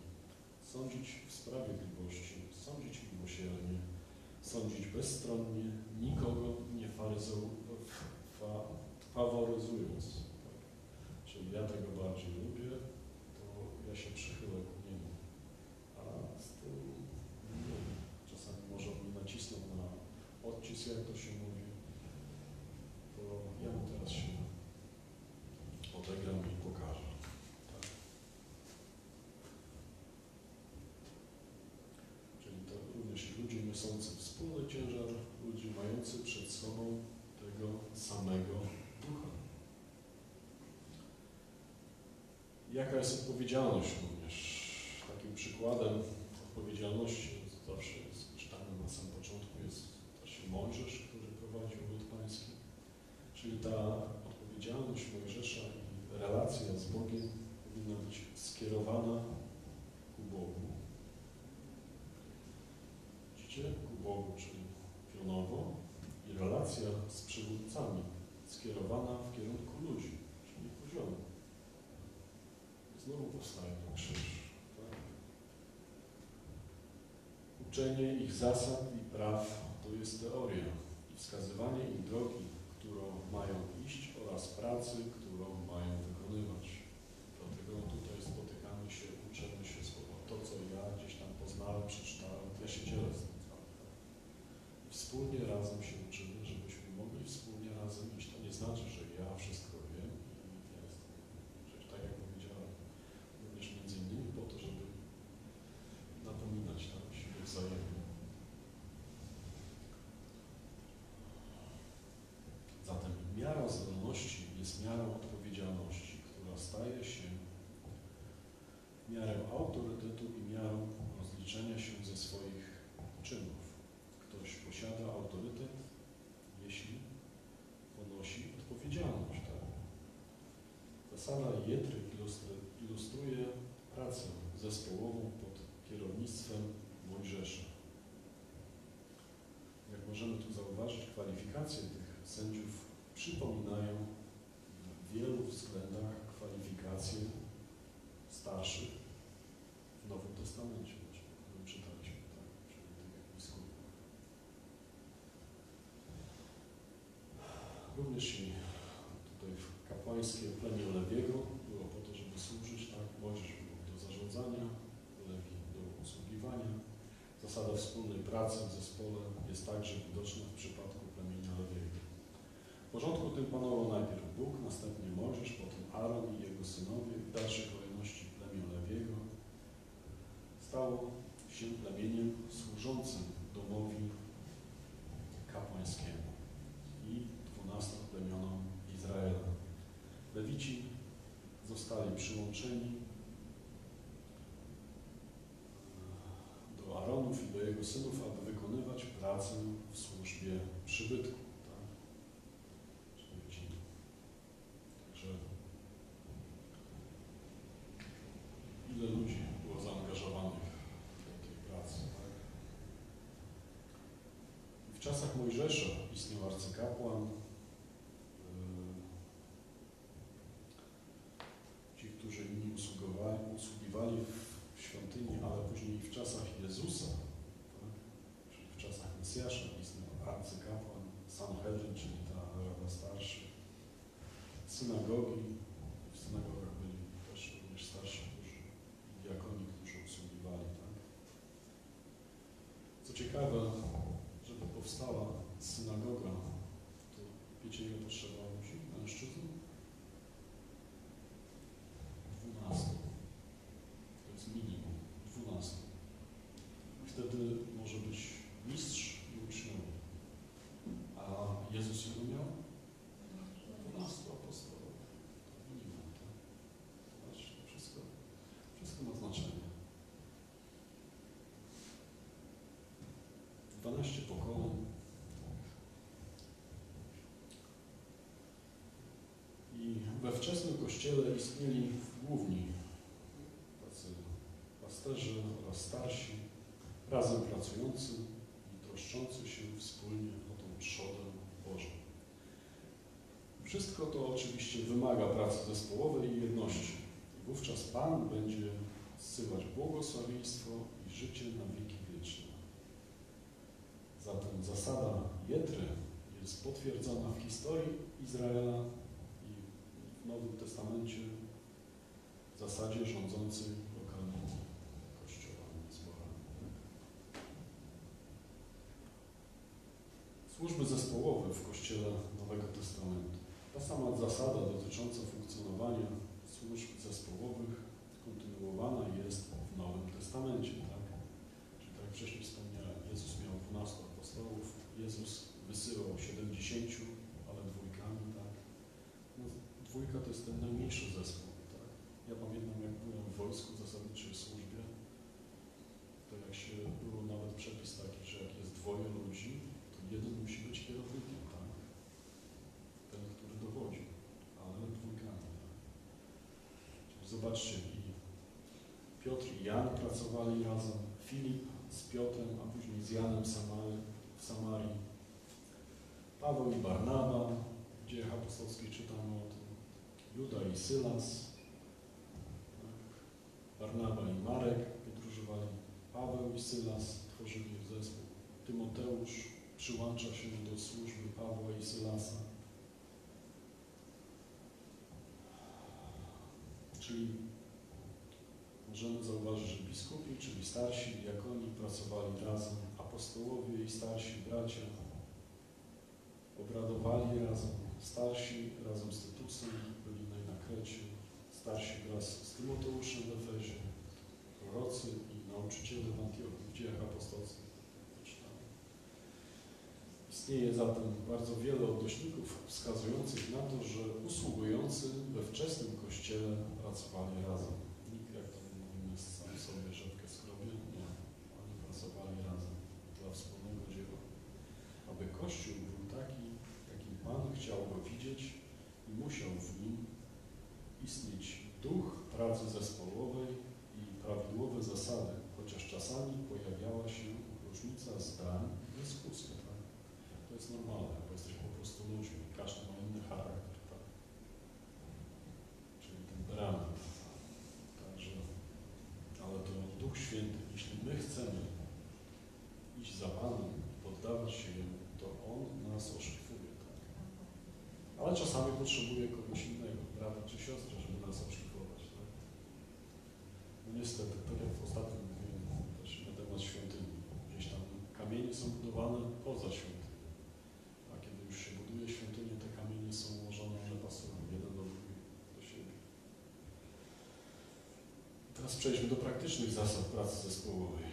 sądzić w sprawiedliwości, sądzić miłosiernie, sądzić bezstronnie, nikogo nie faworyzując. Czyli ja tego bardziej lubię, to ja się przychylę ku niemu. A z tym nie, czasami może on nacisnął na odcisk, jak to się mówi, to ja mu teraz się odegram i pokażę. Tak? Czyli to również i ludzie niosący wspólny ciężar, ludzie mający przed sobą tego samego ducha. Jaka jest odpowiedzialność również? Takim przykładem odpowiedzialności zawsze jest czytane na samym początku jest też Mojżesz, który prowadził lud pański. Czyli ta odpowiedzialność Mojżesza i relacja z Bogiem powinna być skierowana ku Bogu. Widzicie? Ku Bogu, czyli pionowo i relacja z przywódcami skierowana w kierunku ludzi. Znowu powstaje ten krzyż. Tak? Uczenie ich zasad i praw to jest teoria i wskazywanie im drogi, którą mają iść oraz pracy, którą mają wykonywać. Dlatego tutaj spotykamy się, uczymy się słowa. To, co ja gdzieś tam poznałem, przeczytałem, ja się dzielę z tym. Wspólnie razem się uczymy, żebyśmy mogli wspólnie razem iść. To nie znaczy, że ja wszystko wiem i jestem. Przecież tak jak powiedziałem, również między innymi po to, żeby napominać tak, siebie wzajemnie. Zatem miara zdolności jest miarą odpowiedzialności, która staje się miarą autorytetu i miarą rozliczenia się ze swoich czynów. Ktoś posiada autorytet, jeśli ponosi odpowiedzialność. Tak? Zasada Jetry ilustru- ilustruje pracę zespołową pod kierownictwem Mojżesza. Jak możemy tu zauważyć, kwalifikacje tych sędziów przypominają w wielu względach kwalifikacje starszych w Nowym Testamencie, tak? czyli. Również i tutaj kapłańskie plemię Lewiego było po to, żeby służyć, tak? Był do zarządzania, Lewi do usługiwania. Zasada wspólnej pracy w zespole jest także widoczna w przypadku plemienia Lewiego. W porządku tym panował najpierw Bóg, następnie Mojżesz, potem Aaron i jego synowie, w dalszej kolejności plemię Lewiego. Stało się plemieniem służącym domowi kapłańskiemu i dwunastu plemionom Izraela. Lewici zostali przyłączeni do Aaronów i do jego synów, aby wykonywać pracę w służbie przybytku. Tak? Czyli ci. Także ile ludzi było zaangażowanych w tej pracy. Tak? I w czasach Mojżesza istniał arcykapłan. Yy, Ci, którzy inni usługowali, usługiwali w świątyni, ale później w czasach Jezusa, tak? czyli w czasach Mesjasza istniał arcykapłan, Sanhedrin, czyli ta Rada Starszych, synagogi, wtedy może być mistrz i uczniowie. A Jezus ilu miał? Dwunastu apostołów. Minimum, tak? Wszystko, wszystko ma znaczenie. Dwanaście pokoleń. I we wczesnym kościele istnieli główni tacy pasterzy oraz starsi, razem pracujący i troszczący się wspólnie o tą trzodę Bożą. Wszystko to oczywiście wymaga pracy zespołowej i jedności. I wówczas Pan będzie zsyłać błogosławieństwo i życie na wieki wieczne. Zatem zasada Jetry jest potwierdzona w historii Izraela i w Nowym Testamencie w zasadzie rządzącej Służby zespołowe w Kościele Nowego Testamentu. Ta sama zasada dotycząca funkcjonowania służb zespołowych kontynuowana jest w Nowym Testamencie, tak? Czyli tak jak wcześniej wspomniałem, Jezus miał 12 apostołów, Jezus wysyłał 70, ale dwójkami, tak? No, dwójka to jest ten najmniejszy zespół, tak? Ja pamiętam, jak byłem w wojsku w zasadniczej służbie, to jak się było nawet przepis taki, że jak jest dwoje ludzi, jeden musi być kierownikiem, tak? Ten, który dowodzi, ale tak? Czyli Zobaczcie, i Piotr i Jan pracowali razem, Filip z Piotrem, a później z Janem Samary, w Samarii, Paweł i Barnaba, w dziejach apostolskich czytamy o tym, Juda i Sylas, tak? Barnaba i Marek podróżowali, Paweł i Sylas tworzyli zespół, Tymoteusz przyłącza się do służby Pawła i Sylasa. Czyli możemy zauważyć, że biskupi, czyli starsi diakoni pracowali razem, apostołowie i starsi bracia obradowali razem, starsi razem z Tytusem byli na Krecie, starsi wraz z Tymoteuszem w Efezie, prorocy i nauczyciele w Antiochii, w dziejach apostolskich. Istnieje zatem bardzo wiele odnośników wskazujących na to, że usługujący we wczesnym kościele pracowali razem. Nikt, jak to mówimy, sam sobie rzepkę skrobie, nie. Oni pracowali razem dla wspólnego dzieła. Aby Kościół był taki, jakim Pan chciał go widzieć i musiał w nim istnieć duch pracy zespołowej i prawidłowe zasady, chociaż czasami pojawiała się różnica zdań i dyskusja. To jest normalne, bo jesteśmy po prostu ludźmi, każdy ma inny charakter. Tak? Czyli ten dramat. Także, ale to Duch Święty, jeśli my chcemy iść za Panem, poddawać się Jemu, to On nas oszlifuje. Tak? Ale czasami potrzebuje kogoś innego, brata czy siostry, żeby nas oszlifować. Tak? No niestety, tak jak w ostatnim mówiłem też na temat świątyni, gdzieś tam kamienie są budowane poza świątynią. A kiedy już się buduje świątynię, te kamienie są ułożone, że pasują jeden do drugiego, do siebie. Przejdźmy do praktycznych zasad pracy zespołowej.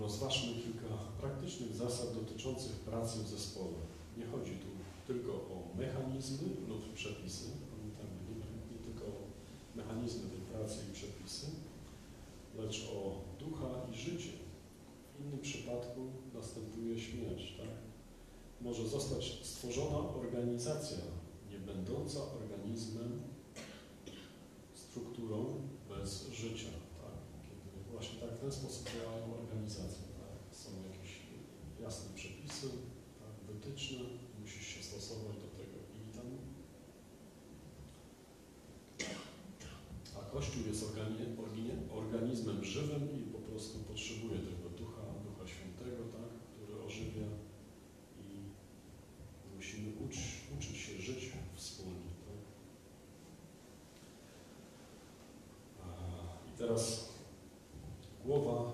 Rozważmy kilka praktycznych zasad dotyczących pracy w zespole. Nie chodzi tu tylko o mechanizmy lub przepisy, pamiętajmy, nie, nie tylko o mechanizmy tej pracy i przepisy, lecz o ducha i życie. W innym przypadku następuje śmierć. Tak? Może zostać stworzona organizacja, nie będąca organizmem, strukturą bez życia. Tak? Kiedy właśnie tak w ten sposób działają organizacje. Tak? Są jakieś jasne przepisy, tak? wytyczne, musisz się stosować do tego i tam. A Kościół jest organi- organi- organizmem żywym i po prostu potrzebuje tego ducha, ducha świętego, tak? który ożywia i musimy ucz, uczyć się żyć wspólnie. Tak? A, I teraz głowa,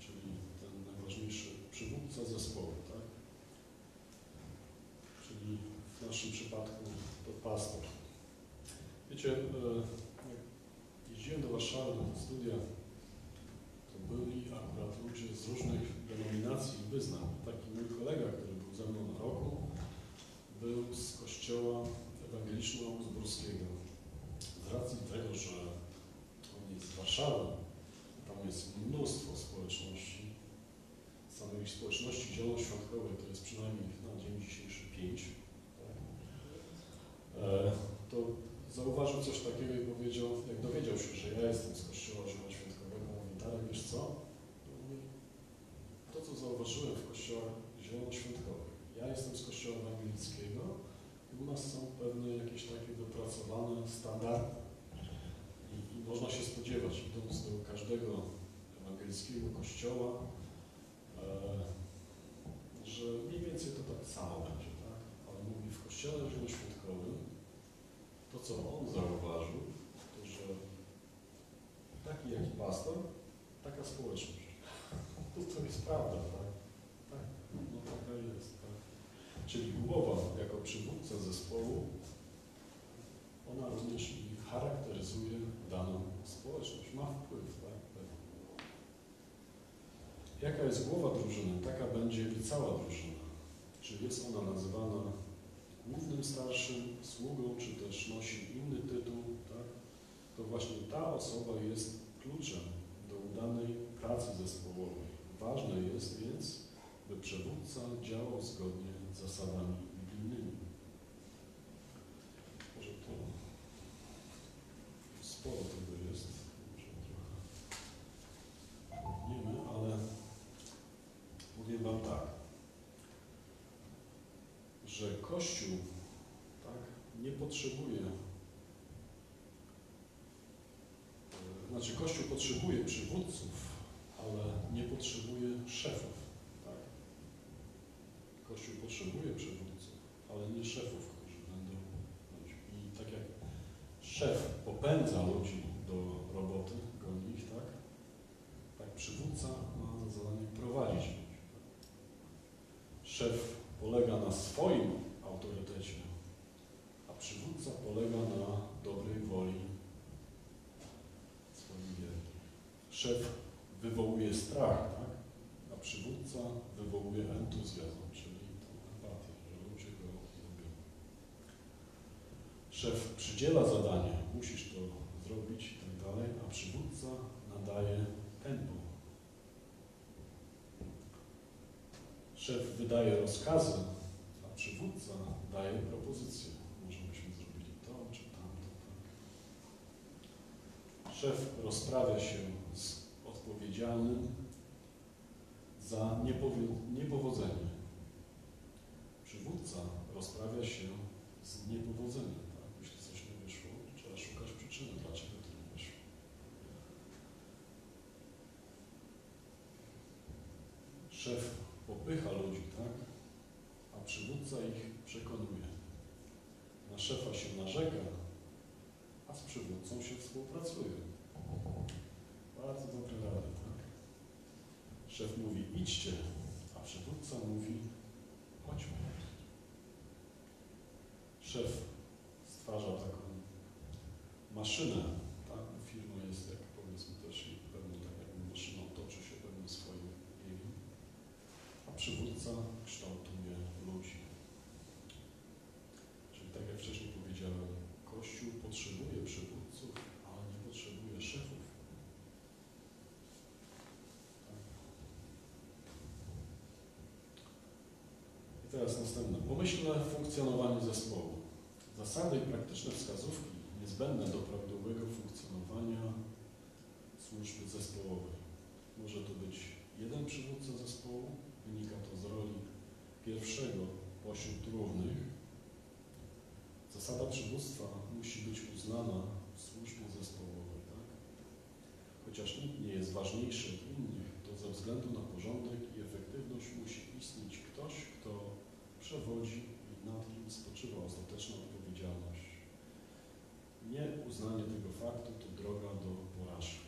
czyli ten najważniejszy przywódca zespołu, tak? czyli w naszym przypadku to pastor. Wiecie, e, jak jeździłem do Warszawy na studia, to byli akurat ludzie z różnych denominacji i wyznań. Taki mój kolega, który był ze mną na roku, był z kościoła ewangeliczno-augsburskiego. Z racji tego, że on jest z Warszawy, tam jest mnóstwo społeczności, samej społeczności zielonoświątkowej to jest przynajmniej na dzień dzisiejszy pięć, tak? e, to zauważył coś takiego i powiedział, jak dowiedział się, że ja jestem z kościoła zielonoświątkowego, mówi, Darek, wiesz co? Mówi, to, co zauważyłem w kościołach zielonoświątkowych, ja jestem z kościoła ewangelickiego i u nas są pewne jakieś takie wypracowane standardy. I, I można się spodziewać, idąc do każdego ewangelickiego kościoła, e, że mniej więcej to tak samo będzie, tak? Ale mówi, w kościele zielonoświątkowym to, co on zauważył, to, że taki jaki pastor, taka społeczność. To jest prawda, tak? Tak, no taka jest, tak? Czyli głowa jako przywódca zespołu, ona również charakteryzuje daną społeczność, ma wpływ, tak? Jaka jest głowa drużyny, taka będzie i cała drużyna. Czy jest ona nazywana głównym starszym, sługą, czy też nosi inny tytuł, tak? to właśnie ta osoba jest kluczem do udanej pracy zespołowej. Ważne jest więc, by przywódca działał zgodnie z zasadami biblijnymi. Może to sporo tego jest, może trochę wiemy, ale mówię Wam tak, że Kościół tak, nie potrzebuje, e, znaczy Kościół potrzebuje przywódców, ale nie potrzebuje szefów. Tak? Kościół potrzebuje przywódców, ale nie szefów, którzy będą. I tak jak szef popędza ludzi do roboty, goni ich, tak? Tak przywódca ma za zadanie prowadzić ludzi. Szef polega na swoim autorytecie, a przywódca polega na dobrej woli swoim wiernych. Szef wywołuje strach, tak? a przywódca wywołuje entuzjazm, czyli tą empatię, że ludzie go lubią. Szef przydziela zadanie, musisz to zrobić i tak dalej, a przywódca nadaje tempo. Szef wydaje rozkazy, przywódca daje propozycje. Może byśmy zrobili to czy tamto. Tak? Szef rozprawia się z odpowiedzialnym za niepowodzenie. Przywódca rozprawia się z niepowodzeniem. Tak? Jeśli coś nie wyszło, trzeba szukać przyczyny, dlaczego to nie wyszło. Szef popycha ludzi, tak? Przywódca ich przekonuje. Na szefa się narzeka, a z przywódcą się współpracuje. Bardzo dobre rady, tak? Szef mówi idźcie, a przywódca mówi chodźmy. Szef stwarza taką maszynę, tak? Firma jest jak powiedzmy też pewną tak jakby maszyną toczy się pewnym swoim biegiem, a przywódca kształtuje ludzi. Czyli tak jak wcześniej powiedziałem, Kościół potrzebuje przywódców, ale nie potrzebuje szefów. I teraz następne. Pomyślne funkcjonowanie zespołu. Zasady i praktyczne wskazówki niezbędne do prawidłowego funkcjonowania służby zespołowej. Może to być jeden przywódca zespołu, wynika to z roli pierwszego pośród równych. Zasada przywództwa musi być uznana w służbie zespołowej. Tak? Chociaż nikt nie jest ważniejszy od innych, to ze względu na porządek i efektywność musi istnieć ktoś, kto przewodzi i nad kim spoczywa ostateczna odpowiedzialność. Nie uznanie tego faktu to droga do porażki.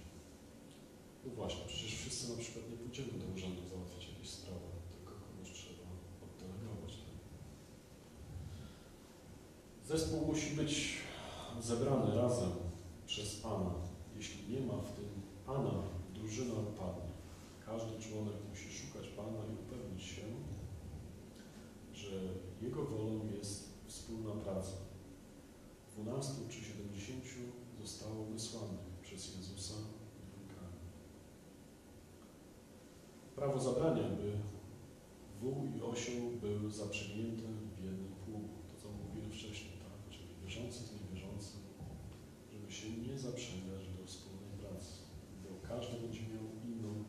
No właśnie, przecież wszyscy na przykład nie pójdziemy do urzędu załatwiać jakieś sprawy, tylko kogoś trzeba oddelegować. Tak? Zespół musi być zebrany razem przez Pana. Jeśli nie ma w tym Pana, drużyna upadnie. Każdy członek musi szukać Pana i upewnić się, że Jego wolą jest wspólna praca. 12 czy 70 zostało wysłanych przez Jezusa drogami. Prawo zabrania, by wół i osioł były zaprzęgnięte w jednym pługu. To, co mówiłem wcześniej, tak? Czyli wierzący z niewierzącym zaprzęgać do wspólnej pracy, bo każdy będzie miał inną,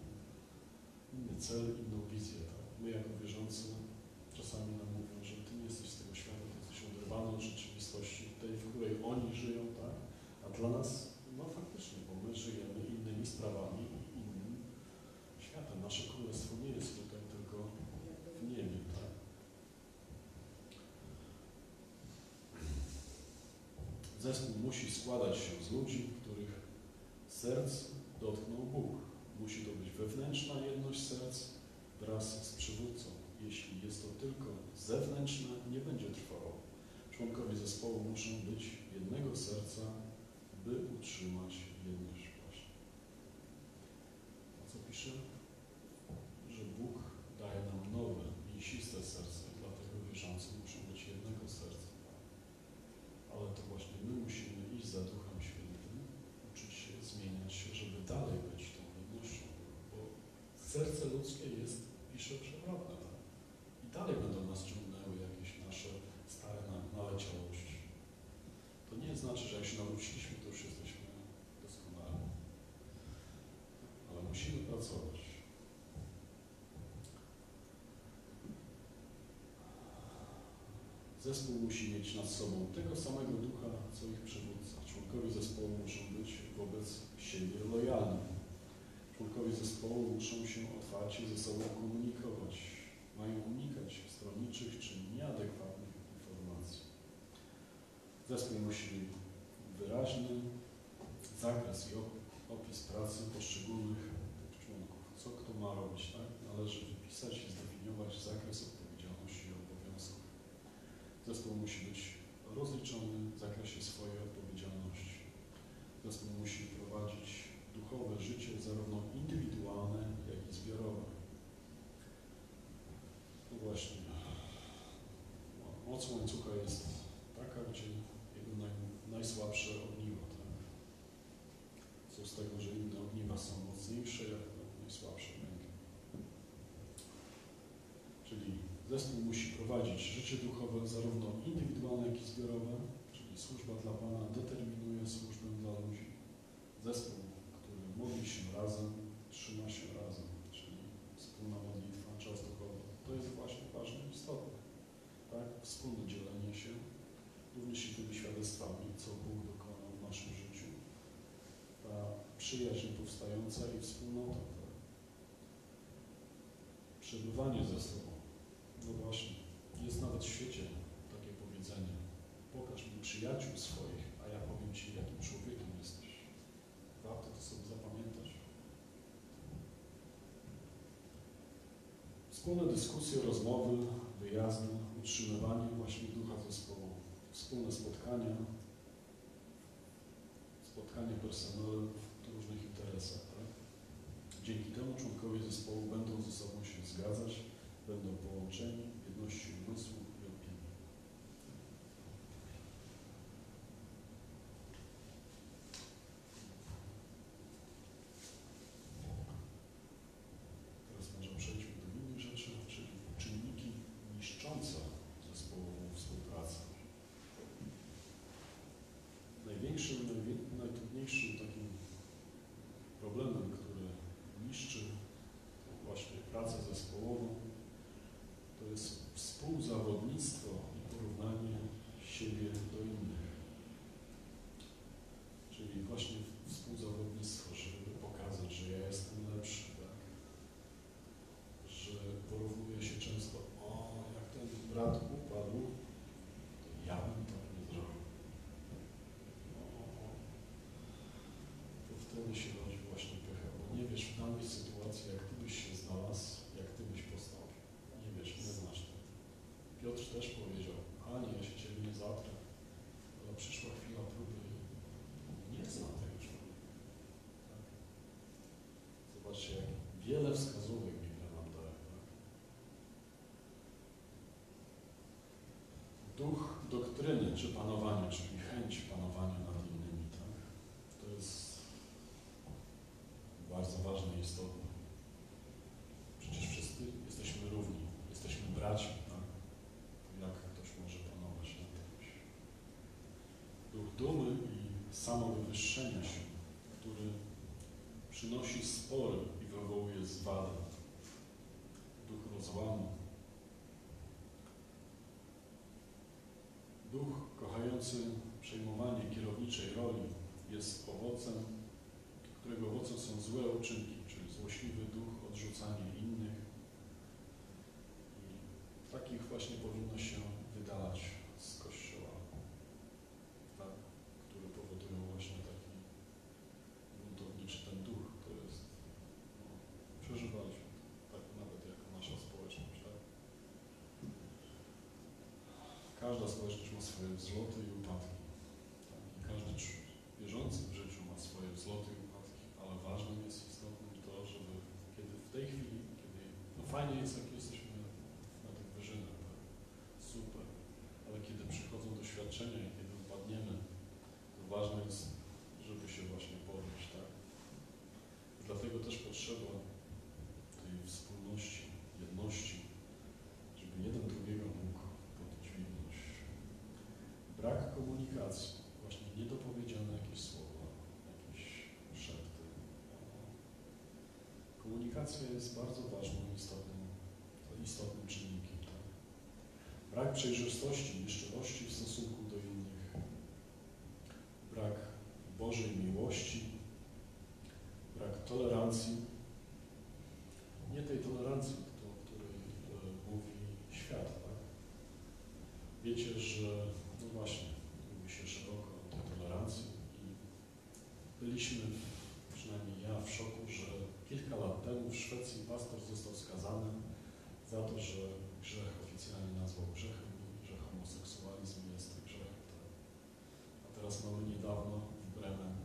inny cel, inną wizję. Tak? My jako wierzący czasami nam mówią, że Ty nie jesteś z tego świata, Ty jesteś oderwany od rzeczywistości, tej, w której oni żyją, tak? A dla nas, no faktycznie, bo my żyjemy innymi sprawami innym światem. Nasze królestwo nie jest tutaj tylko w niebie, tak? Zespół musi składać się z ludzi, których serc dotknął Bóg. Musi to być wewnętrzna jedność serc wraz z przywódcą. Jeśli jest to tylko zewnętrzne, nie będzie trwało. Członkowie zespołu muszą być jednego serca, by utrzymać jedność właśnie. A co pisze? Że Bóg daje nam nowe, mięsiste serce, dlatego wierzący muszą być jednego serca. Ale to właśnie my musimy iść za Duchem Świętym, uczyć się, zmieniać się, żeby dalej być tą jednością. Bo serce ludzkie jest, pisze, przewrotne. Tak? I dalej będą nas ciągnęły jakieś nasze stare na- naleciałości. To nie znaczy, że jak się nawróciliśmy, to już jesteśmy doskonali. Ale musimy pracować. Zespół musi mieć nad sobą tego samego ducha, co ich przywódca. Członkowie zespołu muszą być wobec siebie lojalni. Członkowie zespołu muszą się otwarcie ze sobą komunikować. Mają unikać stronniczych czy nieadekwatnych informacji. Zespół musi mieć wyraźny zakres i op- opis pracy poszczególnych członków. Co kto ma robić, tak? Należy wypisać i zdefiniować zakres odpowiedzialności. Zespół musi być rozliczony w zakresie swojej odpowiedzialności. Zespół musi prowadzić duchowe życie, zarówno indywidualne, jak i zbiorowe. No właśnie, moc łańcucha jest taka, gdzie jego naj, najsłabsze ogniwo. Tak? Co z tego, że inne ogniwa są mocniejsze, jak najsłabsze będzie. Czyli zespół musi prowadzić życie duchowe zarówno indywidualne, jak i zbiorowe, czyli służba dla Pana determinuje służbę dla ludzi. Zespół, który modli się razem, trzyma się razem, czyli wspólna modlitwa, czas duchowy. To jest właśnie ważne i istotne. Tak? Wspólne dzielenie się, również i tymi świadectwami, co Bóg dokonał w naszym życiu. Ta przyjaźń powstająca i wspólnota. Tak? Przebywanie ze sobą. No właśnie, jest nawet w świecie takie powiedzenie. Pokaż mi przyjaciół swoich, a ja powiem Ci, jakim człowiekiem jesteś. Warto to sobie zapamiętać. Wspólne dyskusje, rozmowy, wyjazdy, utrzymywanie właśnie ducha zespołu, wspólne spotkania, spotkania personelu w różnych interesach. Tak? Dzięki temu członkowie zespołu będą ze sobą się zgadzać, będą połączeni w jedności umysłu i opinii. Teraz może przejdźmy do innych rzeczy, czyli czynniki niszczące zespołową współpracę. Największym, najwie- najtrudniejszym takim problemem, który niszczy tą właśnie pracę zespołową, to jest współzawodnictwo i porównanie siebie do innych. Czyli właśnie współzawodnictwo, żeby pokazać, że ja jestem lepszy, tak? Że porównuje się często, o, jak ten brat upadł, to ja bym tak nie zrobił. O, o, o. To wtedy się rodzi właśnie pycha, bo nie wiesz w danej sytuacji, jak ty byś się znalazł, jak ty byś postąpił. Nie wiesz, nie znasz tego. Piotr też powiedział, Panie, ja się Ciebie nie zatrę, ale przyszła chwila próby i nie znam tego człowieka. Tak? Zobaczcie, jak wiele wskazówek Biblia nam daje. Tak? Duch czy panowania, czyli chęć panowania nad innymi, tak? to jest bardzo ważne i istotne. Przecież wszyscy jesteśmy równi, jesteśmy braci, tak? Jak ktoś może panować nad kimś? Duch dumy i samowywyższenia się, który przynosi spory i wywołuje zwady. Duch rozłamu. Duch przejmowanie kierowniczej roli jest owocem, którego owocem są złe uczynki, czyli złośliwy duch, odrzucanie innych. I takich właśnie powinno się wydalać z Kościoła, tak, które powodują właśnie taki buntowniczy ten duch, to jest, no, przeżywaliśmy to, tak nawet jako nasza społeczność, tak. Każda społeczność ma swoje wzloty i upadki. Tak? I każdy wierzący w życiu ma swoje wzloty i upadki, ale ważnym jest istotnym to, żeby kiedy w tej chwili, kiedy no fajnie jest, jak jesteśmy na tych wyżynach, tak? super, ale kiedy przychodzą doświadczenia i kiedy upadniemy, to ważne jest, żeby się właśnie podnieść, tak? Dlatego też potrzeba tej wspólności, jedności, żeby jeden drugiego mógł podźwignąć. Brak komunikacji, właśnie niedopowiedziane jakieś słowa, jakieś szepty. Komunikacja jest bardzo ważnym, istotnym, istotnym czynnikiem. Tak? Brak przejrzystości i w stosunku do innych, brak Bożej miłości, brak tolerancji, nie tej tolerancji, o której e, mówi świat, tak? Wiecie, że, no właśnie, mówi się szeroko o tej tolerancji i byliśmy, w, przynajmniej ja, w szoku, że kilka lat temu pastor został skazany za to, że grzech oficjalnie nazwał grzechem że homoseksualizm jest grzechem. Tak? A teraz mamy niedawno w Bremen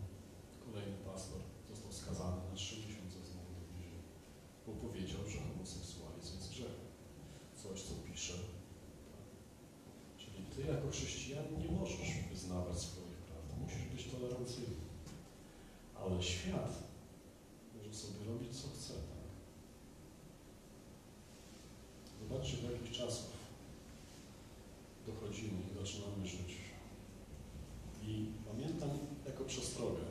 kolejny pastor został skazany na trzy miesiące znowu do więzienia, bo powiedział, że homoseksualizm jest grzechem. Coś, co pisze. Tak? Czyli ty jako chrześcijanin nie możesz wyznawać swoich praw. Musisz być tolerancyjny. Ale świat może sobie robić, co chce. Tak? Zobaczcie, do jakich czasów dochodzimy i I pamiętam jako przestrogę.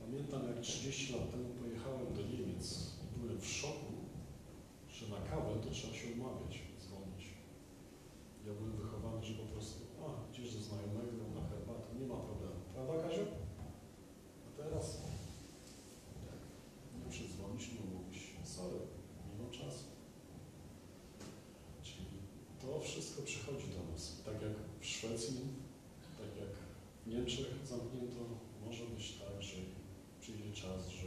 Pamiętam, jak 30 lat temu pojechałem do Niemiec i byłem w szoku, że na kawę to trzeba się umawiać, dzwonić. Ja byłem wychowany, że po prostu, a, idziesz do znajomego na herbatę, nie ma problemu. Prawda, Kaziu? A teraz, jak nie przydzwonisz, nie umówisz się, sorry, nie mam czasu. Czyli to wszystko przychodzi do nas. Tak jak w Szwecji, tak jak w Niemczech zamknięto, może być tak, że przyjdzie czas, że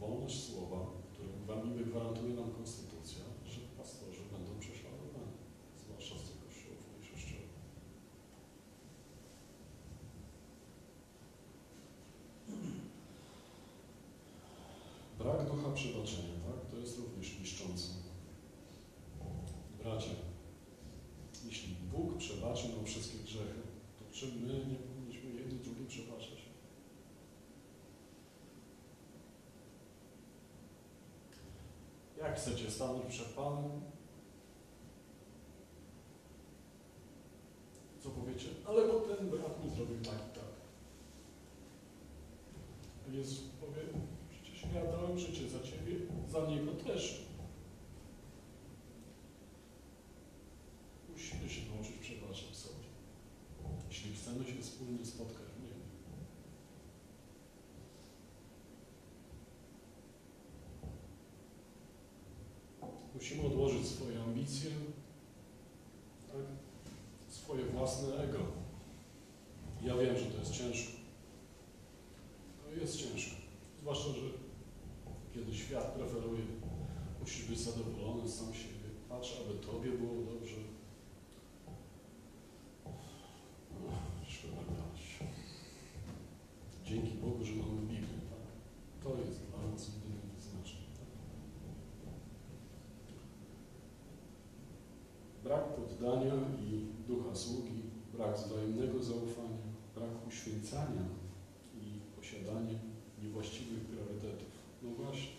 wolność słowa, którą wam niby gwarantuje nam Konstytucja, że pastorzy będą prześladowani, zwłaszcza z tych kościołów mniejszościowych. Brak ducha przebaczenia, tak? To jest również niszczące. Bracia, jeśli Bóg przebaczy nam wszystkie grzechy, to czy my nie powinniśmy jedni drugim przebaczać? Jak chcecie stanąć przed Panem? Co powiecie? Ale bo ten brat mi zrobił tak i tak. Jezus dałem życie za Ciebie, za Niego też. Musimy się nauczyć przebaczać sobie. Jeśli chcemy się wspólnie spotkać w niebie. Musimy odłożyć swoje ambicje, tak? swoje własne ego. Ja wiem, że to jest ciężko. To jest ciężko. Zwłaszcza, że kiedy świat preferuje, musisz być zadowolony sam z siebie. Patrz, aby Tobie było dobrze. Szkoda gadać. Dzięki Bogu, że mamy Biblię, tak? To jest dla nas jedynym wyznacznikiem. Tak? Brak poddania i ducha sługi, brak wzajemnego zaufania, brak uświęcania i posiadanie niewłaściwych priorytetów. No właśnie.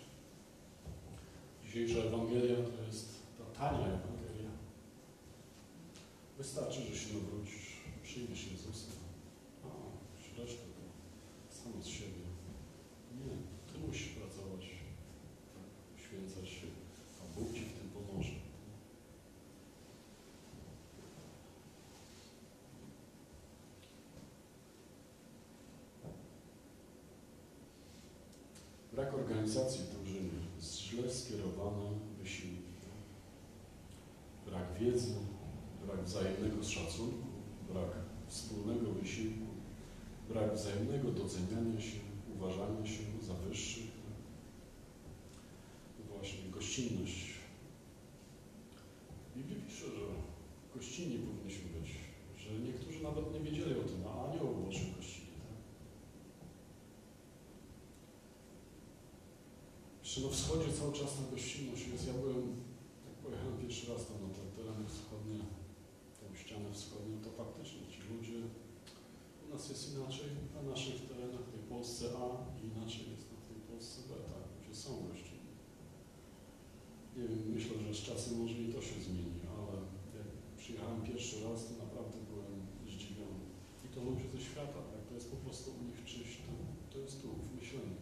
Dzisiejsza Ewangelia to jest ta tania Ewangelia. Wystarczy, że się nawrócisz, przyjmiesz Jezusa, a resztę to samo z siebie. Nie, ty musisz pracować, tak, poświęcać się, a Bóg ci w tym pomoże. Brak organizacji w drużynie, źle skierowane wysiłki, brak wiedzy, brak wzajemnego szacunku, brak wspólnego wysiłku, brak wzajemnego doceniania się, uważania się za wyższych. Właśnie gościnność. W Biblii pisze, że gościnni powinniśmy być, że niektórzy nawet nie wiedzieli o tym, a anioł Boży gościli. Tak? Przy no wschodzie cały czas ta gościnność jest. Ja byłem, jak pojechałem pierwszy raz tam na te tereny wschodnie, tą ścianę wschodnią, to faktycznie ci ludzie, u nas jest inaczej na naszych terenach, w tej Polsce A i inaczej jest na tej Polsce B, tak, gdzie są gościnni. Nie wiem, myślę, że z czasem może i to się zmieni, ale jak przyjechałem pierwszy raz, to naprawdę byłem zdziwiony. I to ludzie ze świata, tak, to jest po prostu u nich czyś, to, to jest tu, w myśleniu.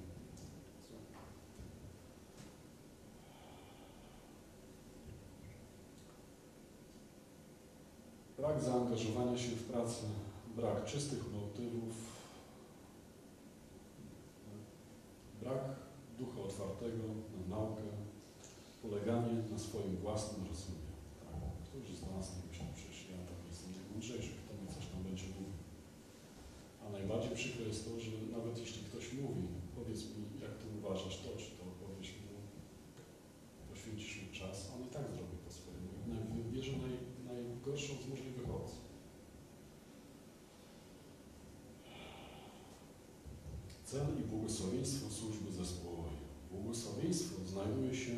Co? Brak zaangażowania się w pracę, brak czystych motywów, brak ducha otwartego na naukę, poleganie na swoim własnym rozumie. Tak? Z nas nie myślą, przecież ja tam jestem najmądrzejszy, kto mi coś tam będzie mówił. A najbardziej przykre jest to, że nawet jeśli ktoś mówi, powiedz mi, jak ty uważasz to, czy to powiesz mu, poświęcisz mu czas, on i tak zrobi po swojemu. Wybierze naj, najgorszą z możliwych opcji. Cel i błogosławieństwo służby zespołowej. Błogosławieństwo znajduje się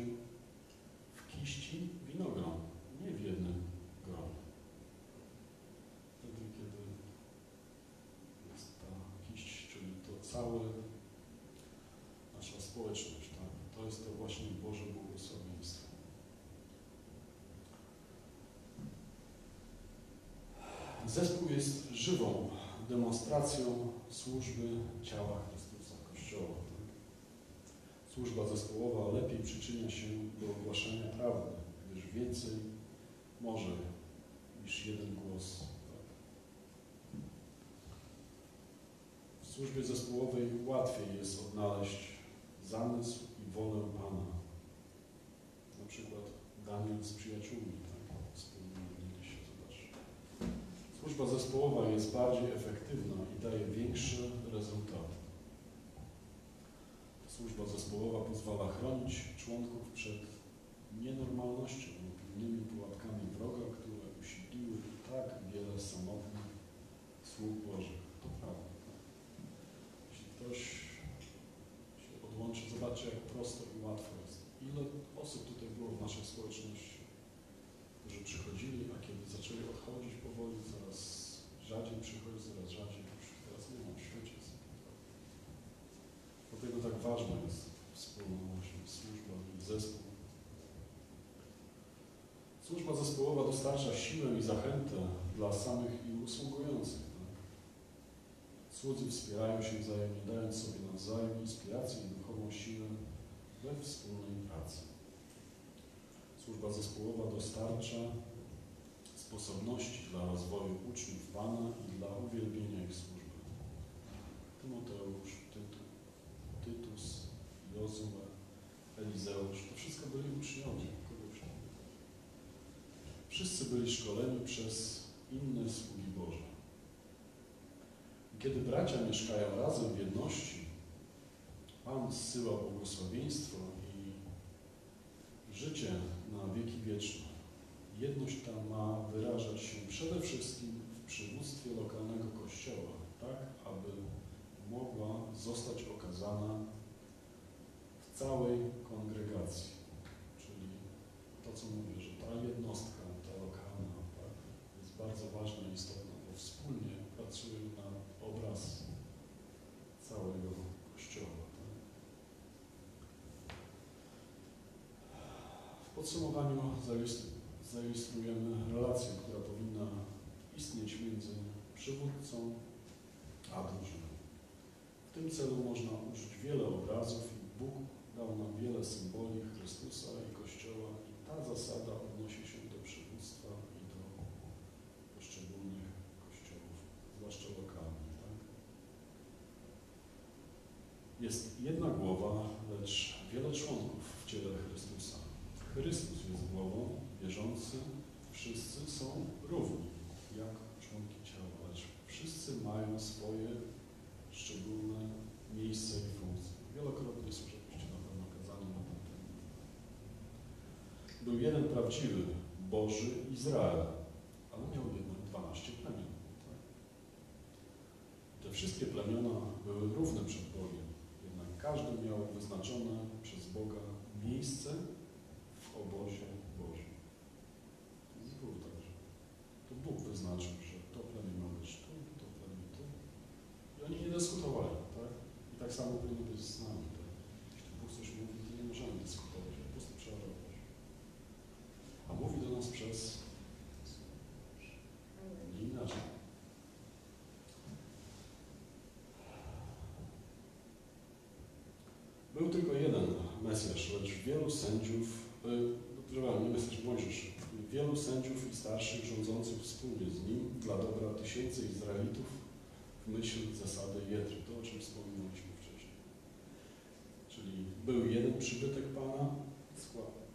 w kiści winogron, nie w jednym gronie. Wtedy, kiedy jest ta kiść, czyli to całe nasza społeczność, tak? to jest to właśnie Boże błogosławieństwo. Zespół jest żywą demonstracją służby ciała Chrystusa? Służba zespołowa lepiej przyczynia się do ogłaszania prawdy, gdyż więcej może niż jeden głos. W służbie zespołowej łatwiej jest odnaleźć zamysł i wolę Pana. Na przykład Daniel z przyjaciółmi, tak? Wspólnie się, zobacz. Służba zespołowa jest bardziej efektywna i daje większe rezultaty. Służba zespołowa pozwala chronić członków przed nienormalnością lub innymi pułapkami wroga, które usiedliły tak wiele samotnych sług Bożych. To prawda. Jeśli ktoś się odłączy, zobaczcie jak prosto i łatwo jest. Ile osób tutaj było w naszej społeczności, którzy przychodzili, a kiedy zaczęli odchodzić powoli, coraz rzadziej przychodzi, coraz rzadziej, już teraz nie ma w świecie. Dlatego tak ważna jest wspólna służba i zespół. Służba zespołowa dostarcza siłę i zachętę dla samych i usługujących. Tak? Słudzy wspierają się wzajemnie, dając sobie nawzajem inspirację i duchową siłę we wspólnej pracy. Służba zespołowa dostarcza sposobności dla rozwoju uczniów Pana i dla uwielbienia ich służby. Tymoteusz, Tytus, Jozue, Elizeusz, to wszystko byli uczniowie. Wszyscy byli szkoleni przez inne sługi Boże. Kiedy bracia mieszkają razem w jedności, Pan zsyła błogosławieństwo i życie na wieki wieczne. Jedność ta ma wyrażać się przede wszystkim w przywództwie lokalnego kościoła, tak aby mogła zostać okazana w całej kongregacji. Czyli to, co mówię, że ta jednostka, ta lokalna, jest bardzo ważna i istotna, bo wspólnie pracuje na obraz całego kościoła. Tak? W podsumowaniu zailustru- zailustrujemy relację, która powinna istnieć między przywódcą a drużyną. W tym celu można użyć wiele obrazów i Bóg dał nam wiele symboli Chrystusa i Kościoła i ta zasada odnosi się do przywództwa i do poszczególnych kościołów, zwłaszcza lokalnych. Tak? Jest jedna głowa, lecz wiele członków w ciele Chrystusa. Chrystus jest głową, wierzący, wszyscy są równi, jak członki ciała, lecz wszyscy mają swoje miejsce i funkcje. Wielokrotnie słyszeliście na pewno kazanie na ten temat. Był jeden prawdziwy, Boży Izrael, ale miał jednak 12 plemion. Tak? Te wszystkie plemiona były równe przed Bogiem, jednak każdy miał wyznaczone przez Boga miejsce w obozie Bożym. Z Bóg także. To Bóg wyznaczył, że to plemię ma być tu, to plemię tu. I oni nie dyskutowali, tak? Tak samo powinno być z nami. Tak? Jeśli Bóg coś mówi, to nie możemy dyskutować, po prostu trzeba. A mówi do nas przez nie inaczej. Był tylko jeden Mesjasz, lecz wielu sędziów, y, przepraszam, nie Mesjasz, Mojżesz, wielu sędziów i starszych rządzących wspólnie z nim dla dobra tysięcy Izraelitów w myśl zasady Jetry, to o czym wspominaliśmy. Czyli był jeden przybytek Pana,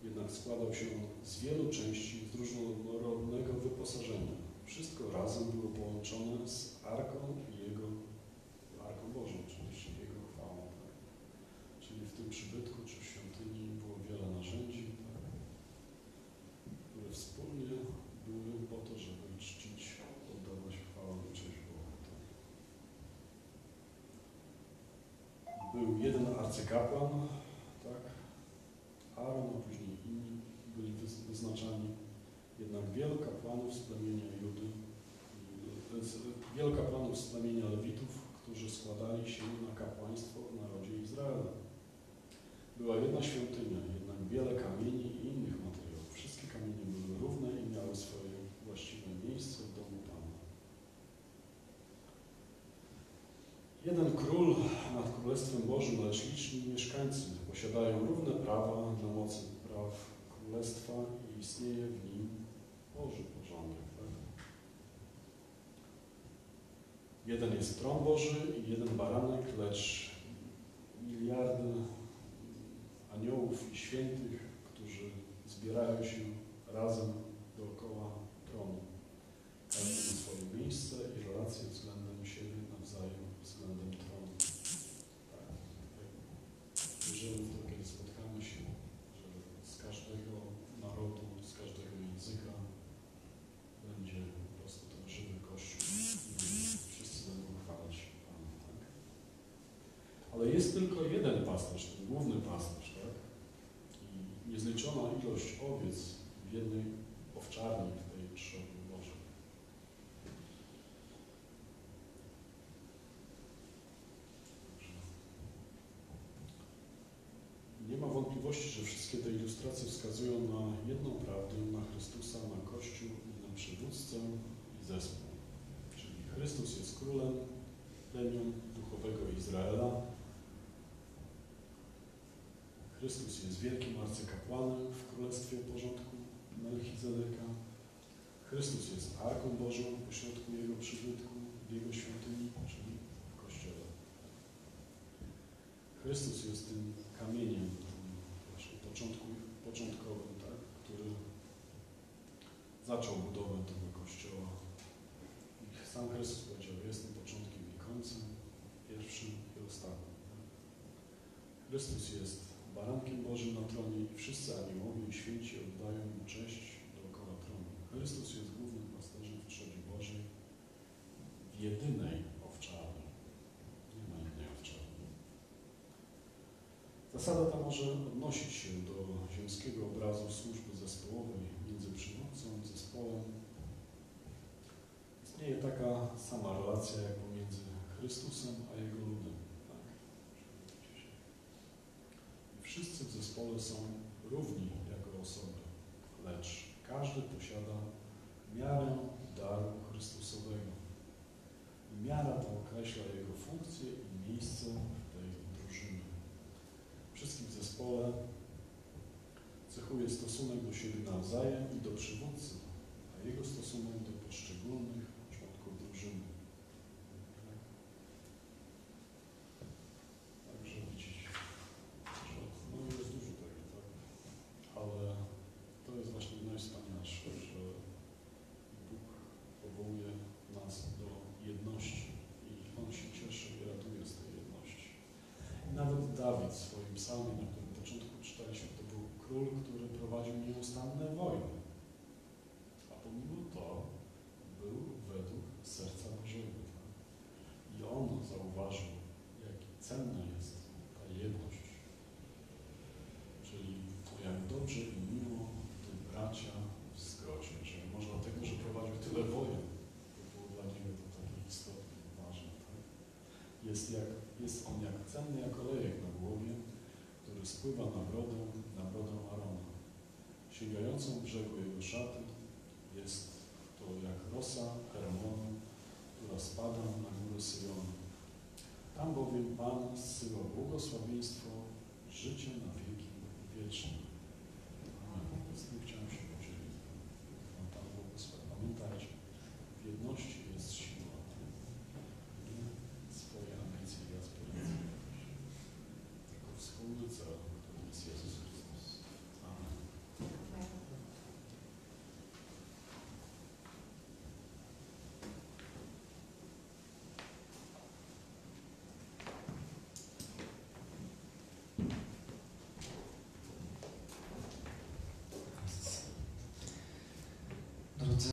jednak składał się on z wielu części z różnorodnego wyposażenia. Wszystko razem było połączone z Arką i Jego, Arką Bożą oczywiście, Jego chwałą. Tak? Czyli w tym przybytku czy w świątyni było wiele narzędzi, tak? które wspólnie były po to, żeby czcić, oddawać chwałę i cześć Bogu. Tak? Był jeden arcykapłan, tak? Aaron, a później inni byli wyz- wyznaczani. Jednak wielu kapłanów z plemienia Judy, wielu kapłanów z plemienia Lewitów, którzy składali się na kapłaństwo w narodzie Izraela. Była jedna świątynia, jednak wiele kamieni i innych materiałów. Wszystkie kamienie były równe i miały swoje właściwe miejsce w domu Pana. Jeden król Królestwem Bożym, lecz liczni mieszkańcy posiadają równe prawa na mocy praw Królestwa i istnieje w nim Boży porządek. Tak? Jeden jest tron Boży i jeden baranek, lecz miliardy aniołów i świętych, którzy zbierają się razem dookoła tronu. Każdy ma swoje miejsce i relacje względem Zoom. Wątpliwości, że wszystkie te ilustracje wskazują na jedną prawdę, na Chrystusa, na Kościół i na przywódcę i zespół. Czyli Chrystus jest królem plemion duchowego Izraela, Chrystus jest wielkim arcykapłanem w Królestwie Porządku Melchizedeka. Chrystus jest Arką Bożą pośrodku Jego przybytku, w Jego świątyni, czyli w Kościele. Chrystus jest tym kamieniem, początku, początkowym, tak, który zaczął budowę tego Kościoła. I sam Chrystus powiedział, jestem początkiem i końcem, pierwszym i ostatnim. Tak. Chrystus jest barankiem Bożym na tronie i wszyscy aniołowie i święci oddają Mu cześć dookoła tronu. Chrystus jest głównym pasterzem w trzodzie Bożej, w jedynej owczarni. Nie ma innej owczarni. Zasada ta może odnosić się do ziemskiego obrazu służby zespołowej między przywódcą i zespołem. Istnieje taka sama relacja jak pomiędzy Chrystusem a Jego ludem. Tak? Wszyscy w zespole są równi jako osoby, lecz każdy posiada miarę daru Chrystusowego. Miara ta określa jego funkcję i miejsce. Wszystkich w zespole cechuje stosunek do siebie nawzajem i do przywódcy, a jego stosunek do poszczególnych członków drużyny. Także widzicie, że no jest dużo tego, tak? Ale to jest właśnie najwspanialsze, że Bóg powołuje nas do jedności i On się cieszy i raduje z tej jedności. I nawet Dawid w swoim psalmie, na którym początku czytaliśmy, to był król, który prowadził nieustanne wojny. A pomimo to był według serca Bożego. Tak? I on zauważył, jak cenna jest ta jedność. Czyli to jak dobrze i miło, gdy bracia w zgodzie, że może dlatego, że prowadził tyle wojen, to było dla niego to takie istotne, ważne. Tak? Jest, jak, jest on jak cenny jak olejek na głowie, który spływa na brodę, na brodę Arona. Sięgającą brzegu jego szaty jest to jak rosa Hermonu, która spada na górę Syjonu. Tam bowiem Pan zsyła błogosławieństwo, życie na